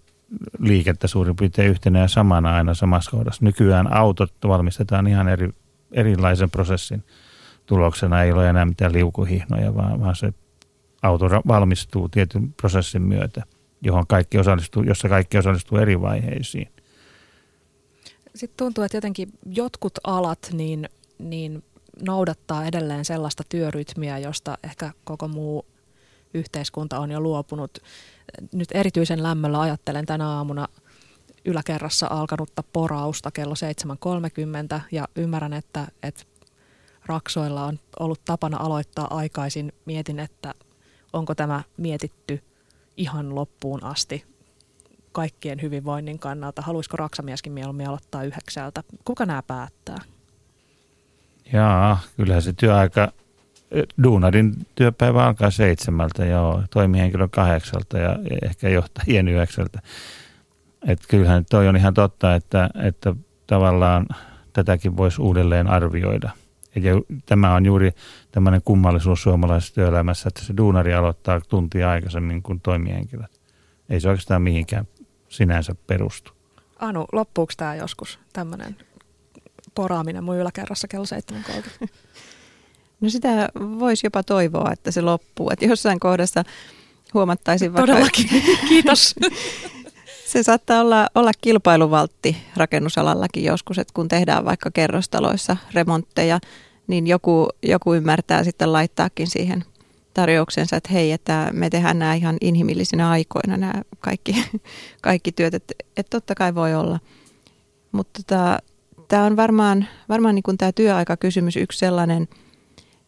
liikettä suurin piirtein yhtenä ja samana aina samassa kohdassa. Nykyään autot valmistetaan ihan eri, erilaisen prosessin tuloksena. Ei ole enää mitään liukuhihnoja, vaan, vaan se auto valmistuu tietyn prosessin myötä johon kaikki osallistuu, jossa kaikki osallistuu eri vaiheisiin. Sitten tuntuu, että jotenkin jotkut alat niin, niin noudattaa edelleen sellaista työrytmiä, josta ehkä koko muu yhteiskunta on jo luopunut. Nyt erityisen lämmöllä ajattelen tänä aamuna yläkerrassa alkanutta porausta kello 7.30 ja ymmärrän, että, että raksoilla on ollut tapana aloittaa aikaisin. Mietin, että onko tämä mietitty – ihan loppuun asti kaikkien hyvinvoinnin kannalta? Haluaisiko raksamieskin mieluummin aloittaa yhdeksältä? Kuka nämä päättää? Jaa, kyllähän se työaika duunarin työpäivä alkaa seitsemältä, joo, toimihenkilö kahdeksalta ja ehkä johtajien yhdeksältä. Että kyllähän toi on ihan totta, että, että tavallaan tätäkin voisi uudelleen arvioida. Ja tämä on juuri tämmöinen kummallisuus suomalaisessa työelämässä, että se duunari aloittaa tuntia aikaisemmin kuin toimihenkilöt. Ei se oikeastaan mihinkään sinänsä perustu. Anu, loppuuko tämä joskus tämmöinen poraaminen mun yläkerrassa kello 7.30? No sitä voisi jopa toivoa, että se loppuu. Että jossain kohdassa huomattaisiin vaikka... Todellakin, kiitos. se saattaa olla, olla kilpailuvaltti rakennusalallakin joskus, että kun tehdään vaikka kerrostaloissa remontteja, niin joku, joku ymmärtää sitten laittaakin siihen tarjouksensa, että hei, että me tehdään nämä ihan inhimillisinä aikoina nämä kaikki, kaikki työt, että, että totta kai voi olla. Mutta tota, tämä on varmaan, varmaan niin tämä työaikakysymys yksi sellainen,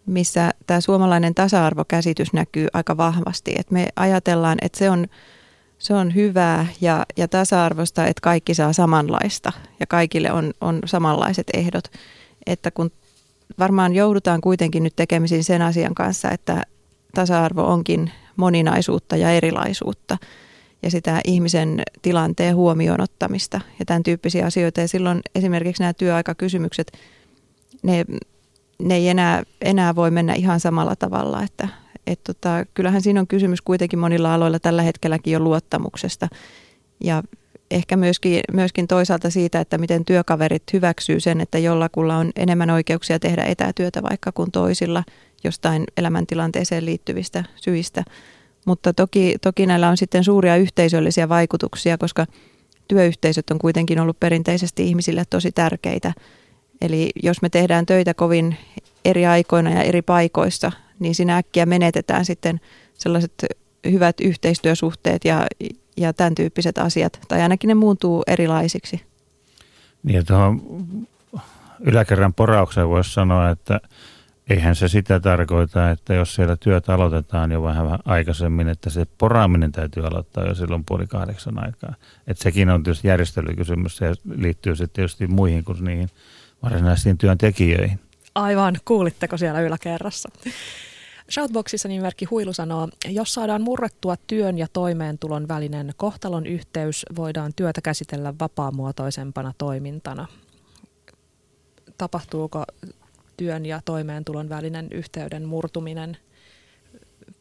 missä tämä suomalainen tasa-arvokäsitys näkyy aika vahvasti. Että me ajatellaan, että se on, se on hyvää ja, ja tasa-arvosta, että kaikki saa samanlaista ja kaikille on, on samanlaiset ehdot. Että kun varmaan joudutaan kuitenkin nyt tekemisiin sen asian kanssa, että tasa-arvo onkin moninaisuutta ja erilaisuutta ja sitä ihmisen tilanteen huomioon ottamista ja tämän tyyppisiä asioita. Ja silloin esimerkiksi nämä työaikakysymykset, ne, ne ei enää, enää voi mennä ihan samalla tavalla, että et tota, kyllähän siinä on kysymys kuitenkin monilla aloilla tällä hetkelläkin jo luottamuksesta ja ehkä myöskin, myöskin toisaalta siitä, että miten työkaverit hyväksyy sen, että jollakulla on enemmän oikeuksia tehdä etätyötä vaikka kuin toisilla jostain elämäntilanteeseen liittyvistä syistä. Mutta toki, toki näillä on sitten suuria yhteisöllisiä vaikutuksia, koska työyhteisöt on kuitenkin ollut perinteisesti ihmisille tosi tärkeitä. Eli jos me tehdään töitä kovin eri aikoina ja eri paikoissa, niin siinä äkkiä menetetään sitten sellaiset hyvät yhteistyösuhteet ja, ja tämän tyyppiset asiat. Tai ainakin ne muuntuu erilaisiksi. Niin ja tuohon yläkerran poraukseen voisi sanoa, että eihän se sitä tarkoita, että jos siellä työt aloitetaan jo vähän aikaisemmin, että se poraaminen täytyy aloittaa jo silloin puoli kahdeksan aikaa. Että sekin on tietysti järjestelykysymys ja liittyy sitten tietysti muihin kuin niihin varsinaisiin työntekijöihin. Aivan, kuulitteko siellä yläkerrassa? Shoutboxissa nimimerkki Huilu sanoo, jos saadaan murrettua työn ja toimeentulon välinen kohtalon yhteys, voidaan työtä käsitellä vapaamuotoisempana toimintana. Tapahtuuko työn ja toimeentulon välinen yhteyden murtuminen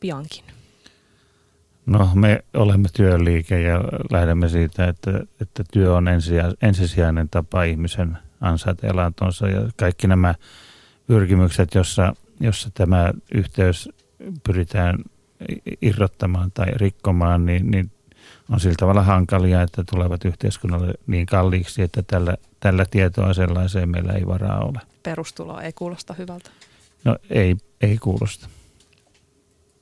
piankin? No me olemme työliike ja lähdemme siitä, että, että työ on ensisijainen tapa ihmisen ansaita elantonsa ja kaikki nämä pyrkimykset, jossa, jossa tämä yhteys pyritään irrottamaan tai rikkomaan, niin, niin on sillä tavalla hankalia, että tulevat yhteiskunnalle niin kalliiksi, että tällä, tällä tietoa sellaiseen meillä ei varaa ole. Perustulo ei kuulosta hyvältä. No ei, ei kuulosta.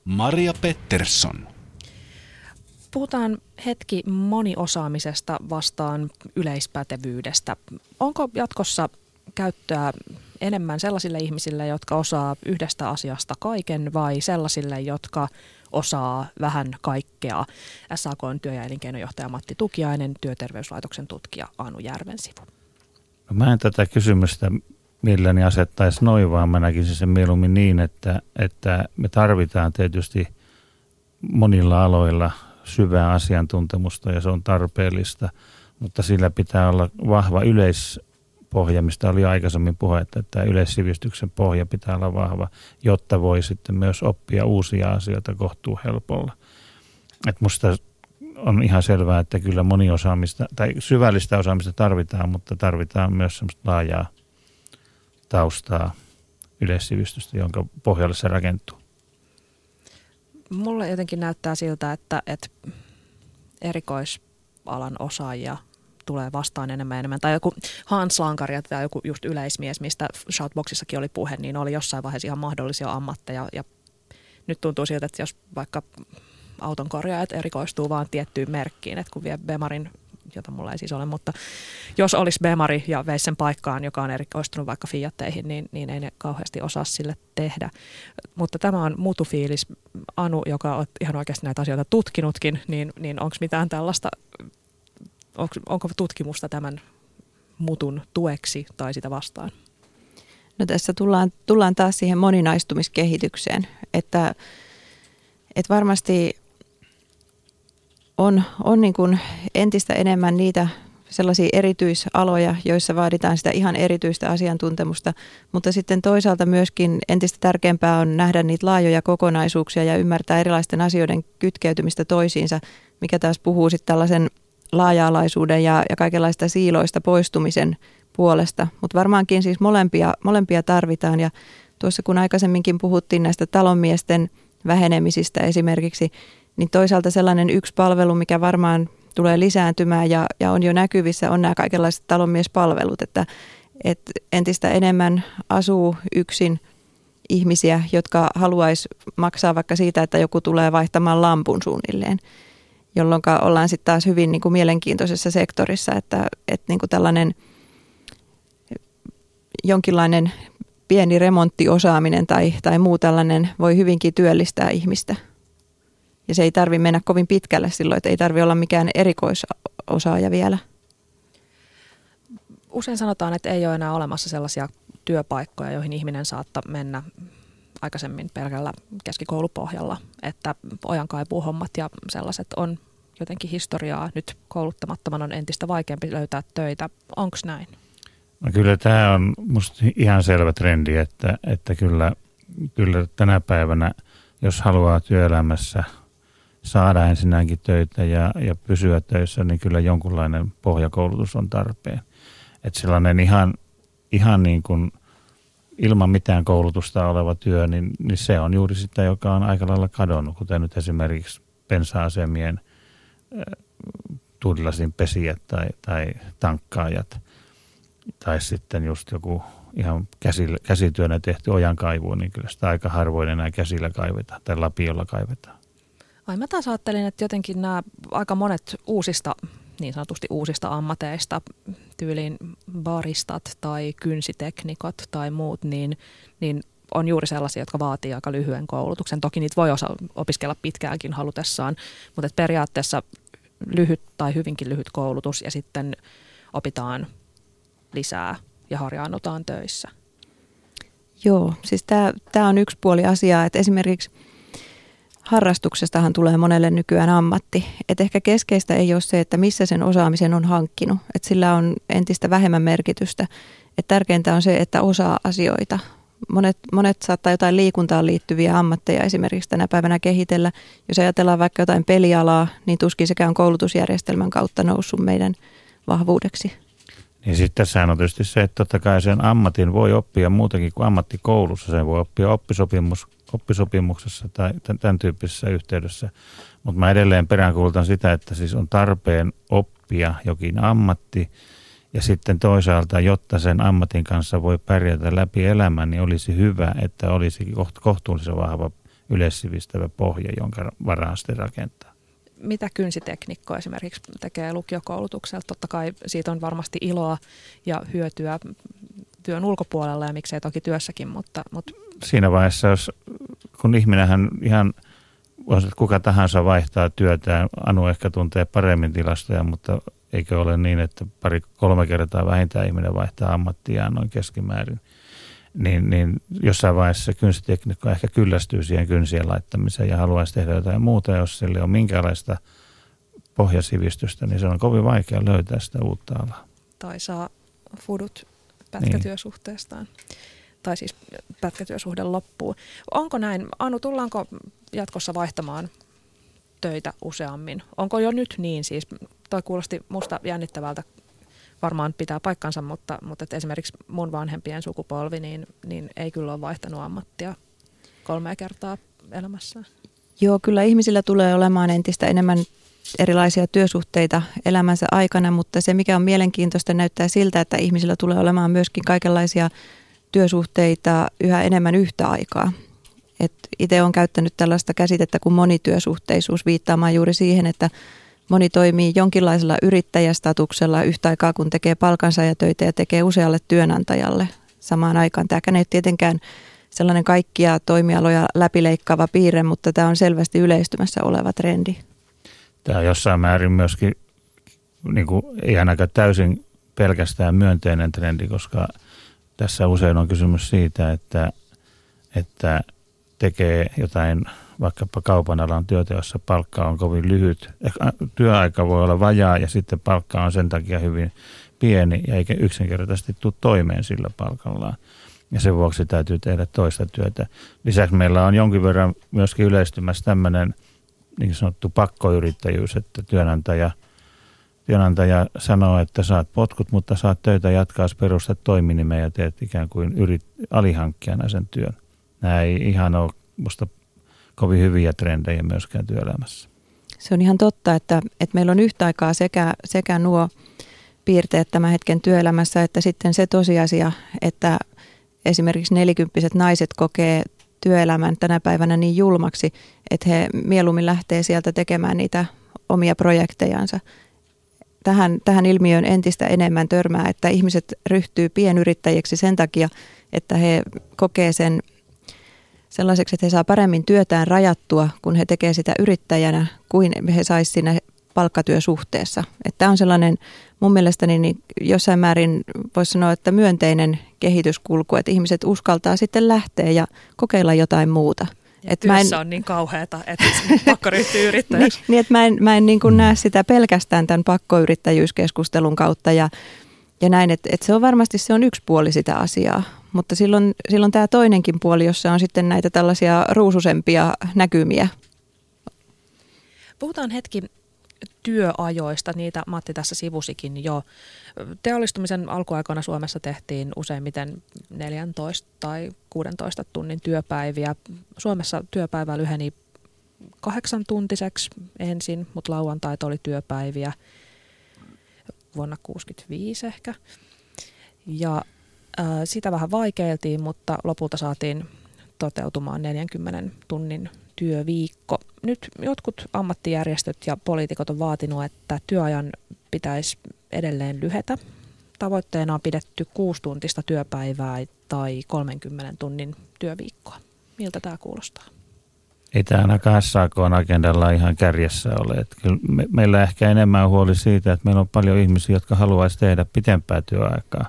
Maria Pettersson. Puhutaan hetki moniosaamisesta vastaan yleispätevyydestä. Onko jatkossa käyttöä enemmän sellaisille ihmisille, jotka osaa yhdestä asiasta kaiken vai sellaisille, jotka osaa vähän kaikkea. SAK on työ- ja elinkeinojohtaja Matti Tukiainen, työterveyslaitoksen tutkija Anu Järvensivu. No mä en tätä kysymystä mielelläni asettaisi noin, vaan mä näkisin sen mieluummin niin, että, että me tarvitaan tietysti monilla aloilla syvää asiantuntemusta ja se on tarpeellista, mutta sillä pitää olla vahva yleis pohja, mistä oli aikaisemmin puhe, että yleissivistyksen pohja pitää olla vahva, jotta voi sitten myös oppia uusia asioita kohtuu helpolla. Et musta on ihan selvää, että kyllä moniosaamista tai syvällistä osaamista tarvitaan, mutta tarvitaan myös semmoista laajaa taustaa, yleissivistystä, jonka pohjalle se rakentuu. Mulle jotenkin näyttää siltä, että, että erikoisalan osaajia tulee vastaan enemmän enemmän. Tai joku Hans Lankari tai joku just yleismies, mistä Shoutboxissakin oli puhe, niin oli jossain vaiheessa ihan mahdollisia ammatteja. Ja nyt tuntuu siltä, että jos vaikka auton korjaajat erikoistuu vaan tiettyyn merkkiin, että kun vie Bemarin jota mulla ei siis ole, mutta jos olisi Bemari ja veisi sen paikkaan, joka on erikoistunut vaikka Fiatteihin, niin, niin ei ne kauheasti osaa sille tehdä. Mutta tämä on mutufiilis. Anu, joka on ihan oikeasti näitä asioita tutkinutkin, niin, niin onko mitään tällaista onko, onko tutkimusta tämän mutun tueksi tai sitä vastaan? No tässä tullaan, tullaan taas siihen moninaistumiskehitykseen, että, että varmasti on, on niin kuin entistä enemmän niitä sellaisia erityisaloja, joissa vaaditaan sitä ihan erityistä asiantuntemusta, mutta sitten toisaalta myöskin entistä tärkeämpää on nähdä niitä laajoja kokonaisuuksia ja ymmärtää erilaisten asioiden kytkeytymistä toisiinsa, mikä taas puhuu sitten tällaisen laaja-alaisuuden ja, ja kaikenlaista siiloista poistumisen puolesta. Mutta varmaankin siis molempia, molempia tarvitaan. Ja tuossa kun aikaisemminkin puhuttiin näistä talonmiesten vähenemisistä esimerkiksi, niin toisaalta sellainen yksi palvelu, mikä varmaan tulee lisääntymään ja, ja on jo näkyvissä, on nämä kaikenlaiset talonmiespalvelut, että, että entistä enemmän asuu yksin ihmisiä, jotka haluaisi maksaa vaikka siitä, että joku tulee vaihtamaan lampun suunnilleen, jolloin ollaan sitten taas hyvin niin kuin mielenkiintoisessa sektorissa, että, että niin kuin tällainen jonkinlainen pieni remonttiosaaminen tai, tai muu tällainen voi hyvinkin työllistää ihmistä – ja se ei tarvi mennä kovin pitkälle silloin, että ei tarvi olla mikään erikoisosaaja vielä. Usein sanotaan, että ei ole enää olemassa sellaisia työpaikkoja, joihin ihminen saattaa mennä aikaisemmin pelkällä keskikoulupohjalla, että ojankaipuuhommat ja sellaiset on jotenkin historiaa. Nyt kouluttamattoman on entistä vaikeampi löytää töitä. Onko näin? No kyllä tämä on musta ihan selvä trendi, että, että kyllä, kyllä tänä päivänä, jos haluaa työelämässä – saada ensinnäkin töitä ja, ja pysyä töissä, niin kyllä jonkunlainen pohjakoulutus on tarpeen. Että sellainen ihan, ihan niin kuin ilman mitään koulutusta oleva työ, niin, niin se on juuri sitä, joka on aika lailla kadonnut, kuten nyt esimerkiksi pensa-asemien tuulilasin pesijät tai, tai tankkaajat tai sitten just joku ihan käsillä, käsityönä tehty ojankaivu, niin kyllä sitä aika harvoin enää käsillä kaivetaan tai lapiolla kaivetaan. Ai mä taas ajattelin, että jotenkin nämä aika monet uusista, niin sanotusti uusista ammateista, tyyliin baristat tai kynsiteknikot tai muut, niin, niin on juuri sellaisia, jotka vaatii aika lyhyen koulutuksen. Toki niitä voi osa opiskella pitkäänkin halutessaan, mutta et periaatteessa lyhyt tai hyvinkin lyhyt koulutus ja sitten opitaan lisää ja harjaannutaan töissä. Joo, siis tämä on yksi puoli asiaa, että esimerkiksi – harrastuksestahan tulee monelle nykyään ammatti. Et ehkä keskeistä ei ole se, että missä sen osaamisen on hankkinut. Et sillä on entistä vähemmän merkitystä. Et tärkeintä on se, että osaa asioita. Monet, monet saattaa jotain liikuntaan liittyviä ammatteja esimerkiksi tänä päivänä kehitellä. Jos ajatellaan vaikka jotain pelialaa, niin tuskin sekä on koulutusjärjestelmän kautta noussut meidän vahvuudeksi. Niin sitten tässä on tietysti se, että totta kai sen ammatin voi oppia muutakin kuin ammattikoulussa. Sen voi oppia oppisopimus oppisopimuksessa tai tämän tyyppisessä yhteydessä. Mutta mä edelleen peräänkuulutan sitä, että siis on tarpeen oppia jokin ammatti ja sitten toisaalta, jotta sen ammatin kanssa voi pärjätä läpi elämän, niin olisi hyvä, että olisi kohtuullisen vahva yleissivistävä pohja, jonka varaan sitten rakentaa. Mitä kynsiteknikko esimerkiksi tekee lukiokoulutukselta? Totta kai siitä on varmasti iloa ja hyötyä työn ulkopuolella ja miksei toki työssäkin, mutta, mutta siinä vaiheessa, jos, kun ihminenhän ihan, voisi, kuka tahansa vaihtaa työtään, Anu ehkä tuntee paremmin tilastoja, mutta eikö ole niin, että pari, kolme kertaa vähintään ihminen vaihtaa ammattiaan noin keskimäärin, niin, niin jossain vaiheessa kynsiteknikko ehkä kyllästyy siihen kynsien laittamiseen ja haluaisi tehdä jotain muuta, jos sille on minkäänlaista pohjasivistystä, niin se on kovin vaikea löytää sitä uutta alaa. Tai saa fudut pätkätyösuhteestaan. Niin tai siis pätkätyösuhde loppuu. Onko näin? Anu, tullaanko jatkossa vaihtamaan töitä useammin? Onko jo nyt niin siis? Toi kuulosti musta jännittävältä. Varmaan pitää paikkansa, mutta, mutta että esimerkiksi mun vanhempien sukupolvi niin, niin ei kyllä ole vaihtanut ammattia kolme kertaa elämässään. Joo, kyllä ihmisillä tulee olemaan entistä enemmän erilaisia työsuhteita elämänsä aikana, mutta se mikä on mielenkiintoista näyttää siltä, että ihmisillä tulee olemaan myöskin kaikenlaisia työsuhteita yhä enemmän yhtä aikaa. Itse olen käyttänyt tällaista käsitettä kuin monityösuhteisuus viittaamaan juuri siihen, että moni toimii jonkinlaisella yrittäjästatuksella yhtä aikaa, kun tekee töitä ja tekee usealle työnantajalle samaan aikaan. Tämäkään ei ole tietenkään sellainen kaikkia toimialoja läpileikkaava piirre, mutta tämä on selvästi yleistymässä oleva trendi. Tämä on jossain määrin myöskin niin kuin, ei ainakaan täysin pelkästään myönteinen trendi, koska tässä usein on kysymys siitä, että, että tekee jotain vaikkapa kaupan alan työtä, jossa palkka on kovin lyhyt. Työaika voi olla vajaa ja sitten palkka on sen takia hyvin pieni ja eikä yksinkertaisesti tule toimeen sillä palkallaan. Ja sen vuoksi täytyy tehdä toista työtä. Lisäksi meillä on jonkin verran myöskin yleistymässä tämmöinen niin sanottu pakkoyrittäjyys, että työnantaja, työnantaja sanoo, että saat potkut, mutta saat töitä jatkaa, perustat toiminimen ja teet ikään kuin yrit, alihankkijana sen työn. Nämä ei ihan ole musta kovin hyviä trendejä myöskään työelämässä. Se on ihan totta, että, että meillä on yhtä aikaa sekä, sekä nuo piirteet tämän hetken työelämässä, että sitten se tosiasia, että esimerkiksi nelikymppiset naiset kokee työelämän tänä päivänä niin julmaksi, että he mieluummin lähtee sieltä tekemään niitä omia projektejansa. Tähän, tähän ilmiöön entistä enemmän törmää, että ihmiset ryhtyy pienyrittäjiksi sen takia, että he kokee sen sellaiseksi, että he saa paremmin työtään rajattua, kun he tekevät sitä yrittäjänä, kuin he saisivat siinä palkkatyösuhteessa. Tämä on sellainen mun mielestäni niin jossain määrin voisi sanoa, että myönteinen kehityskulku, että ihmiset uskaltaa sitten lähteä ja kokeilla jotain muuta. Ja työssä mä en, on niin kauheata, että pakko ryhtyä yrittäjäksi. niin, niin, että mä en, mä en niin kuin näe sitä pelkästään tämän pakkoyrittäjyyskeskustelun kautta ja, ja näin, että, että se on varmasti se on yksi puoli sitä asiaa. Mutta silloin, silloin tämä toinenkin puoli, jossa on sitten näitä tällaisia ruususempia näkymiä. Puhutaan hetki työajoista, niitä Matti tässä sivusikin jo. Teollistumisen alkuaikoina Suomessa tehtiin useimmiten 14 tai 16 tunnin työpäiviä. Suomessa työpäivä lyheni kahdeksan tuntiseksi ensin, mutta lauantait oli työpäiviä vuonna 1965 ehkä. Ja äh, sitä vähän vaikeiltiin, mutta lopulta saatiin toteutumaan 40 tunnin työviikko. Nyt jotkut ammattijärjestöt ja poliitikot on vaatinut, että työajan pitäisi edelleen lyhetä. Tavoitteena on pidetty kuusi tuntista työpäivää tai 30 tunnin työviikkoa. Miltä tämä kuulostaa? Ei tämä ainakaan SAK agendalla ihan kärjessä ole. Että kyllä me, meillä ehkä enemmän huoli siitä, että meillä on paljon ihmisiä, jotka haluaisi tehdä pitempää työaikaa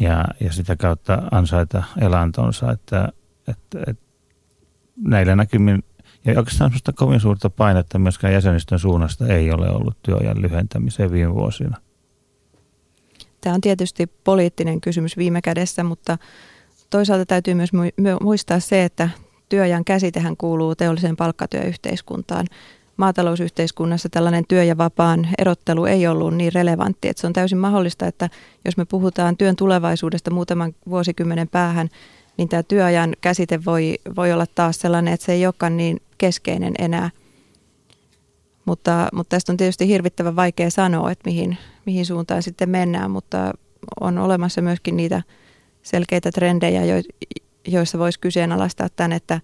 ja, ja sitä kautta ansaita elantonsa. Että, että, että näillä näkymin, ja oikeastaan sellaista kovin suurta painetta myöskään jäsenistön suunnasta ei ole ollut työajan lyhentämiseen viime vuosina. Tämä on tietysti poliittinen kysymys viime kädessä, mutta toisaalta täytyy myös muistaa se, että työajan käsitehän kuuluu teolliseen palkkatyöyhteiskuntaan. Maatalousyhteiskunnassa tällainen työ- ja vapaan erottelu ei ollut niin relevantti, että se on täysin mahdollista, että jos me puhutaan työn tulevaisuudesta muutaman vuosikymmenen päähän, niin tämä työajan käsite voi, voi olla taas sellainen, että se ei olekaan niin keskeinen enää. Mutta, mutta tästä on tietysti hirvittävän vaikea sanoa, että mihin, mihin suuntaan sitten mennään, mutta on olemassa myöskin niitä selkeitä trendejä, jo, joissa voisi kyseenalaistaa tämän, että,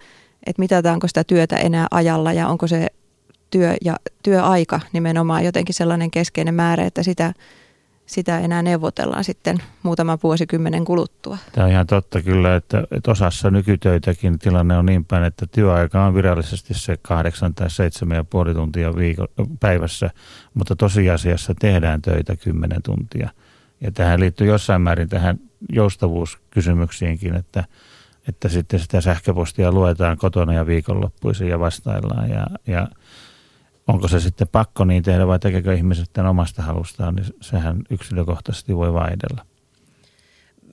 että mitataanko sitä työtä enää ajalla ja onko se työ ja työaika nimenomaan jotenkin sellainen keskeinen määrä, että sitä sitä enää neuvotellaan sitten muutaman vuosikymmenen kuluttua. Tämä on ihan totta kyllä, että, että osassa nykytöitäkin tilanne on niin päin, että työaika on virallisesti se kahdeksan tai seitsemän ja puoli tuntia viikon, päivässä, mutta tosiasiassa tehdään töitä kymmenen tuntia. Ja tähän liittyy jossain määrin tähän joustavuuskysymyksiinkin, että, että sitten sitä sähköpostia luetaan kotona ja viikonloppuisin ja vastaillaan ja, ja – onko se sitten pakko niin tehdä vai tekeekö ihmiset tämän omasta halustaan, niin sehän yksilökohtaisesti voi vaihdella.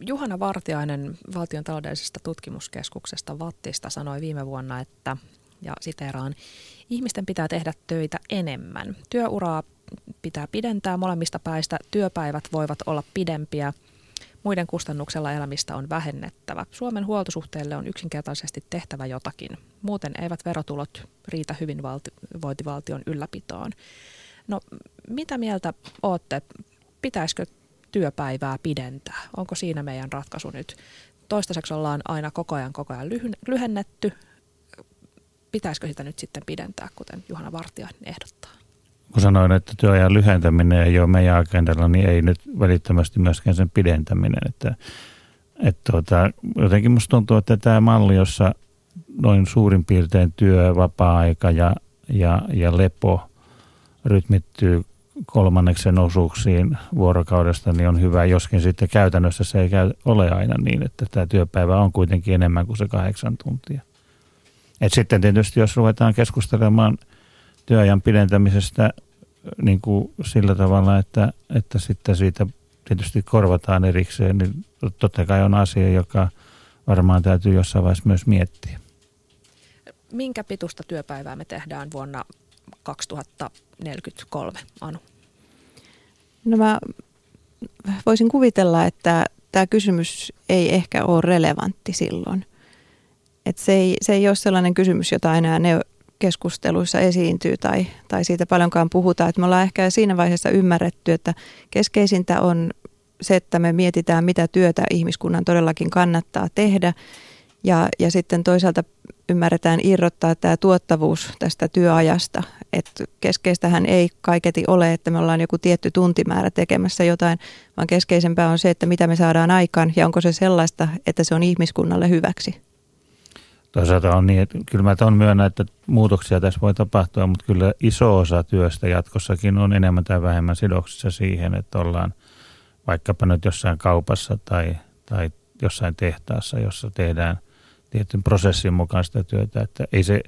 Juhana Vartiainen valtion taloudellisesta tutkimuskeskuksesta Vattista sanoi viime vuonna, että, ja siteraan, ihmisten pitää tehdä töitä enemmän. Työuraa pitää pidentää molemmista päistä, työpäivät voivat olla pidempiä – Muiden kustannuksella elämistä on vähennettävä. Suomen huoltosuhteelle on yksinkertaisesti tehtävä jotakin. Muuten eivät verotulot riitä hyvinvointivaltion ylläpitoon. No, mitä mieltä olette? Pitäisikö työpäivää pidentää? Onko siinä meidän ratkaisu nyt? Toistaiseksi ollaan aina koko ajan koko ajan lyhennetty. Pitäisikö sitä nyt sitten pidentää, kuten Juhana Vartija ehdottaa? Kun sanoin, että työajan lyhentäminen ei ole meidän agendalla, niin ei nyt välittömästi myöskään sen pidentäminen. Että, että tuota, jotenkin musta tuntuu, että tämä malli, jossa noin suurin piirtein työ, vapaa-aika ja, ja, ja lepo rytmittyy kolmanneksen osuuksiin vuorokaudesta, niin on hyvä, joskin sitten käytännössä se ei käy, ole aina niin, että tämä työpäivä on kuitenkin enemmän kuin se kahdeksan tuntia. Et sitten tietysti, jos ruvetaan keskustelemaan työajan pidentämisestä niin kuin sillä tavalla, että, että sitten siitä tietysti korvataan erikseen, niin totta kai on asia, joka varmaan täytyy jossain vaiheessa myös miettiä. Minkä pituista työpäivää me tehdään vuonna 2043, Anu? No mä voisin kuvitella, että tämä kysymys ei ehkä ole relevantti silloin. Et se, ei, se ei ole sellainen kysymys, jota enää ne keskusteluissa esiintyy tai, tai siitä paljonkaan puhutaan. Et me ollaan ehkä siinä vaiheessa ymmärretty, että keskeisintä on se, että me mietitään, mitä työtä ihmiskunnan todellakin kannattaa tehdä. Ja, ja sitten toisaalta ymmärretään irrottaa tämä tuottavuus tästä työajasta. Että keskeistähän ei kaiketi ole, että me ollaan joku tietty tuntimäärä tekemässä jotain, vaan keskeisempää on se, että mitä me saadaan aikaan ja onko se sellaista, että se on ihmiskunnalle hyväksi. Toisaalta on niin, että kyllä mä on myönnä, että muutoksia tässä voi tapahtua, mutta kyllä iso osa työstä jatkossakin on enemmän tai vähemmän sidoksissa siihen, että ollaan vaikkapa nyt jossain kaupassa tai, tai jossain tehtaassa, jossa tehdään tietyn prosessin mukaista työtä. Että ei, se,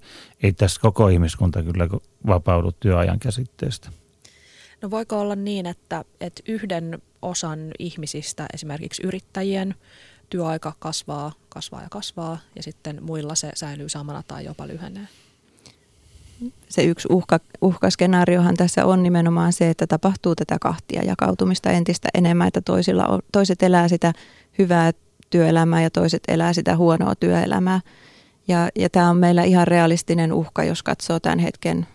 ei tässä koko ihmiskunta kyllä vapaudu työajan käsitteestä. No voiko olla niin, että, että yhden osan ihmisistä, esimerkiksi yrittäjien, työaika kasvaa, kasvaa ja kasvaa ja sitten muilla se säilyy samana tai jopa lyhenee? Se yksi uhka, uhkaskenaariohan tässä on nimenomaan se, että tapahtuu tätä kahtia jakautumista entistä enemmän, että toisilla on, toiset elää sitä hyvää työelämää ja toiset elää sitä huonoa työelämää. Ja, ja tämä on meillä ihan realistinen uhka, jos katsoo tämän hetken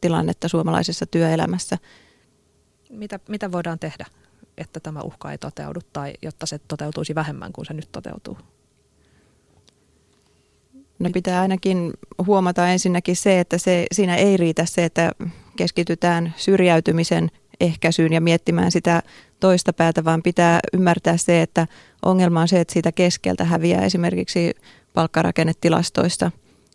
tilannetta suomalaisessa työelämässä. Mitä, mitä voidaan tehdä että tämä uhka ei toteudu tai jotta se toteutuisi vähemmän kuin se nyt toteutuu? No pitää ainakin huomata ensinnäkin se, että se, siinä ei riitä se, että keskitytään syrjäytymisen ehkäisyyn ja miettimään sitä toista päätä, vaan pitää ymmärtää se, että ongelma on se, että siitä keskeltä häviää esimerkiksi palkkarakennetilastoista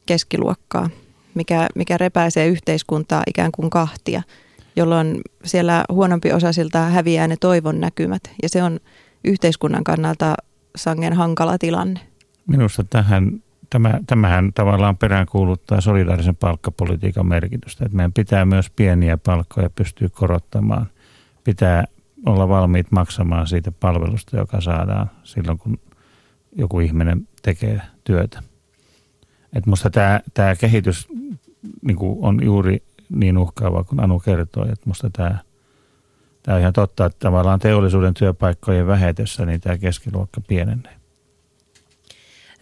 keskiluokkaa, mikä, mikä repäisee yhteiskuntaa ikään kuin kahtia – jolloin siellä huonompi osaisilta häviää ne toivon näkymät. Ja se on yhteiskunnan kannalta sangen hankala tilanne. Minusta tähän, tämä, tämähän tavallaan peräänkuuluttaa solidaarisen palkkapolitiikan merkitystä. Että meidän pitää myös pieniä palkkoja pystyä korottamaan. Pitää olla valmiit maksamaan siitä palvelusta, joka saadaan silloin, kun joku ihminen tekee työtä. Että musta tämä, tämä kehitys niin on juuri niin uhkaavaa kuin Anu kertoi. Että musta tämä, tämä on ihan totta, että tavallaan teollisuuden työpaikkojen vähetessä niin tämä keskiluokka pienenee.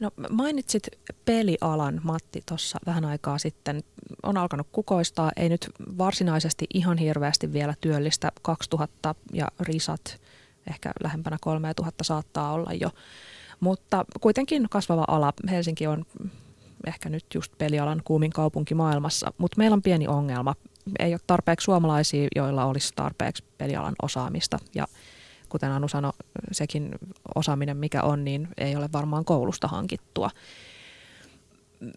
No mainitsit pelialan, Matti, tuossa vähän aikaa sitten. On alkanut kukoistaa, ei nyt varsinaisesti ihan hirveästi vielä työllistä 2000 ja risat, ehkä lähempänä 3000 saattaa olla jo. Mutta kuitenkin kasvava ala. Helsinki on ehkä nyt just pelialan kuumin kaupunki maailmassa, mutta meillä on pieni ongelma. Ei ole tarpeeksi suomalaisia, joilla olisi tarpeeksi pelialan osaamista ja kuten Anu sanoi, sekin osaaminen mikä on, niin ei ole varmaan koulusta hankittua.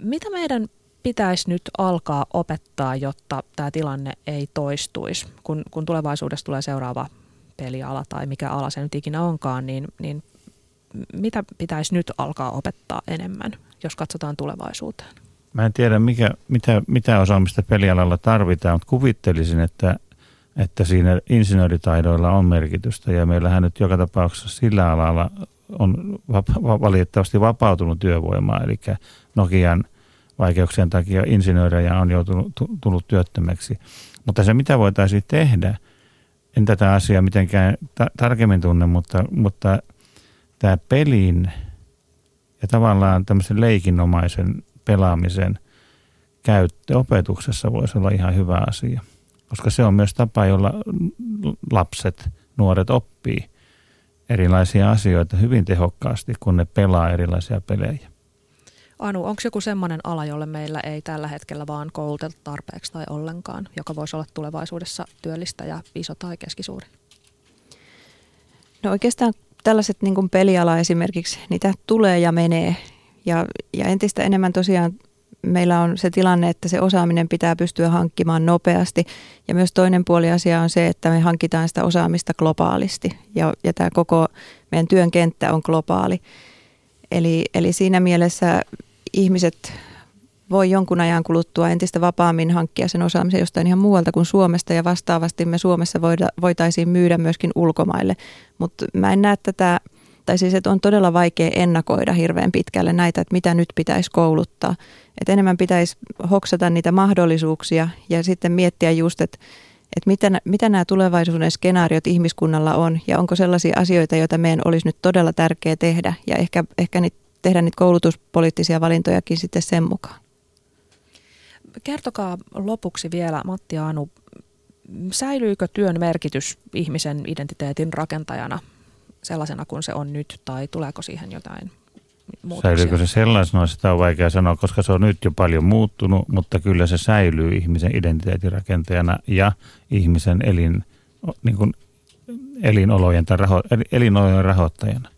Mitä meidän pitäisi nyt alkaa opettaa, jotta tämä tilanne ei toistuisi, kun, kun tulevaisuudessa tulee seuraava peliala tai mikä ala se nyt ikinä onkaan, niin, niin mitä pitäisi nyt alkaa opettaa enemmän jos katsotaan tulevaisuuteen? Mä en tiedä, mikä, mitä, mitä osaamista pelialalla tarvitaan, mutta kuvittelisin, että, että siinä insinööritaidoilla on merkitystä ja meillähän nyt joka tapauksessa sillä alalla on valitettavasti vapautunut työvoimaa, eli Nokian vaikeuksien takia insinöörejä on joutunut, tullut työttömäksi. Mutta se, mitä voitaisiin tehdä, en tätä asiaa mitenkään ta- tarkemmin tunne, mutta, mutta tämä pelin ja tavallaan tämmöisen leikinomaisen pelaamisen käyttö opetuksessa voisi olla ihan hyvä asia, koska se on myös tapa, jolla lapset, nuoret oppii erilaisia asioita hyvin tehokkaasti, kun ne pelaa erilaisia pelejä. Anu, onko joku semmoinen ala, jolle meillä ei tällä hetkellä vaan kouluteta tarpeeksi tai ollenkaan, joka voisi olla tulevaisuudessa työllistä ja iso tai keskisuuri? No oikeastaan tällaiset niin kuin peliala esimerkiksi, niitä tulee ja menee. Ja, ja entistä enemmän tosiaan meillä on se tilanne, että se osaaminen pitää pystyä hankkimaan nopeasti. Ja myös toinen puoli asia on se, että me hankitaan sitä osaamista globaalisti. Ja, ja tämä koko meidän työn kenttä on globaali. Eli, eli siinä mielessä ihmiset voi jonkun ajan kuluttua entistä vapaammin hankkia sen osaamisen jostain ihan muualta kuin Suomesta ja vastaavasti me Suomessa voida, voitaisiin myydä myöskin ulkomaille. Mutta mä en näe tätä, tai siis että on todella vaikea ennakoida hirveän pitkälle näitä, että mitä nyt pitäisi kouluttaa. Että enemmän pitäisi hoksata niitä mahdollisuuksia ja sitten miettiä just, että että mitä, mitä nämä tulevaisuuden skenaariot ihmiskunnalla on ja onko sellaisia asioita, joita meidän olisi nyt todella tärkeää tehdä ja ehkä, ehkä niitä, tehdä niitä koulutuspoliittisia valintojakin sitten sen mukaan. Kertokaa lopuksi vielä Matti Anu, säilyykö työn merkitys ihmisen identiteetin rakentajana sellaisena kuin se on nyt tai tuleeko siihen jotain muutoksia? Säilyykö se sellaisena, sitä on vaikea sanoa, koska se on nyt jo paljon muuttunut, mutta kyllä se säilyy ihmisen identiteetin rakentajana ja ihmisen elin, niin kuin elinolojen, tai raho, elinolojen rahoittajana.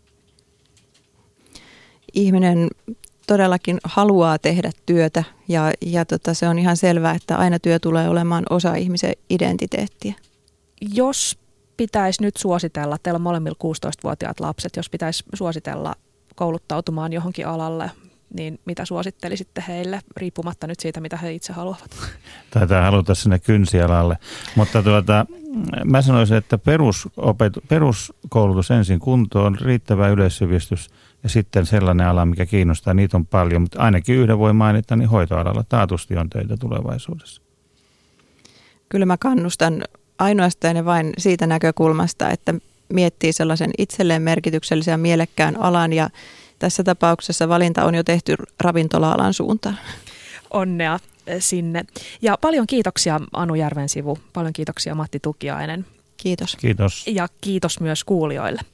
Ihminen todellakin haluaa tehdä työtä ja, ja tota, se on ihan selvää, että aina työ tulee olemaan osa ihmisen identiteettiä. Jos pitäisi nyt suositella, teillä on molemmilla 16-vuotiaat lapset, jos pitäisi suositella kouluttautumaan johonkin alalle, niin mitä suosittelisitte heille, riippumatta nyt siitä, mitä he itse haluavat? Taitaa haluta sinne kynsialalle. Mutta tuota, mä sanoisin, että perusopetu, peruskoulutus ensin kuntoon, riittävä yleissivistys ja sitten sellainen ala, mikä kiinnostaa, niitä on paljon. Mutta ainakin yhden voi mainita, niin hoitoalalla taatusti on töitä tulevaisuudessa. Kyllä mä kannustan ainoastaan ja vain siitä näkökulmasta, että miettii sellaisen itselleen merkityksellisen ja mielekkään alan ja tässä tapauksessa valinta on jo tehty ravintola-alan suuntaan. Onnea sinne. Ja paljon kiitoksia Anu Järven sivu, paljon kiitoksia Matti Tukiainen. Kiitos. Kiitos. Ja kiitos myös kuulijoille.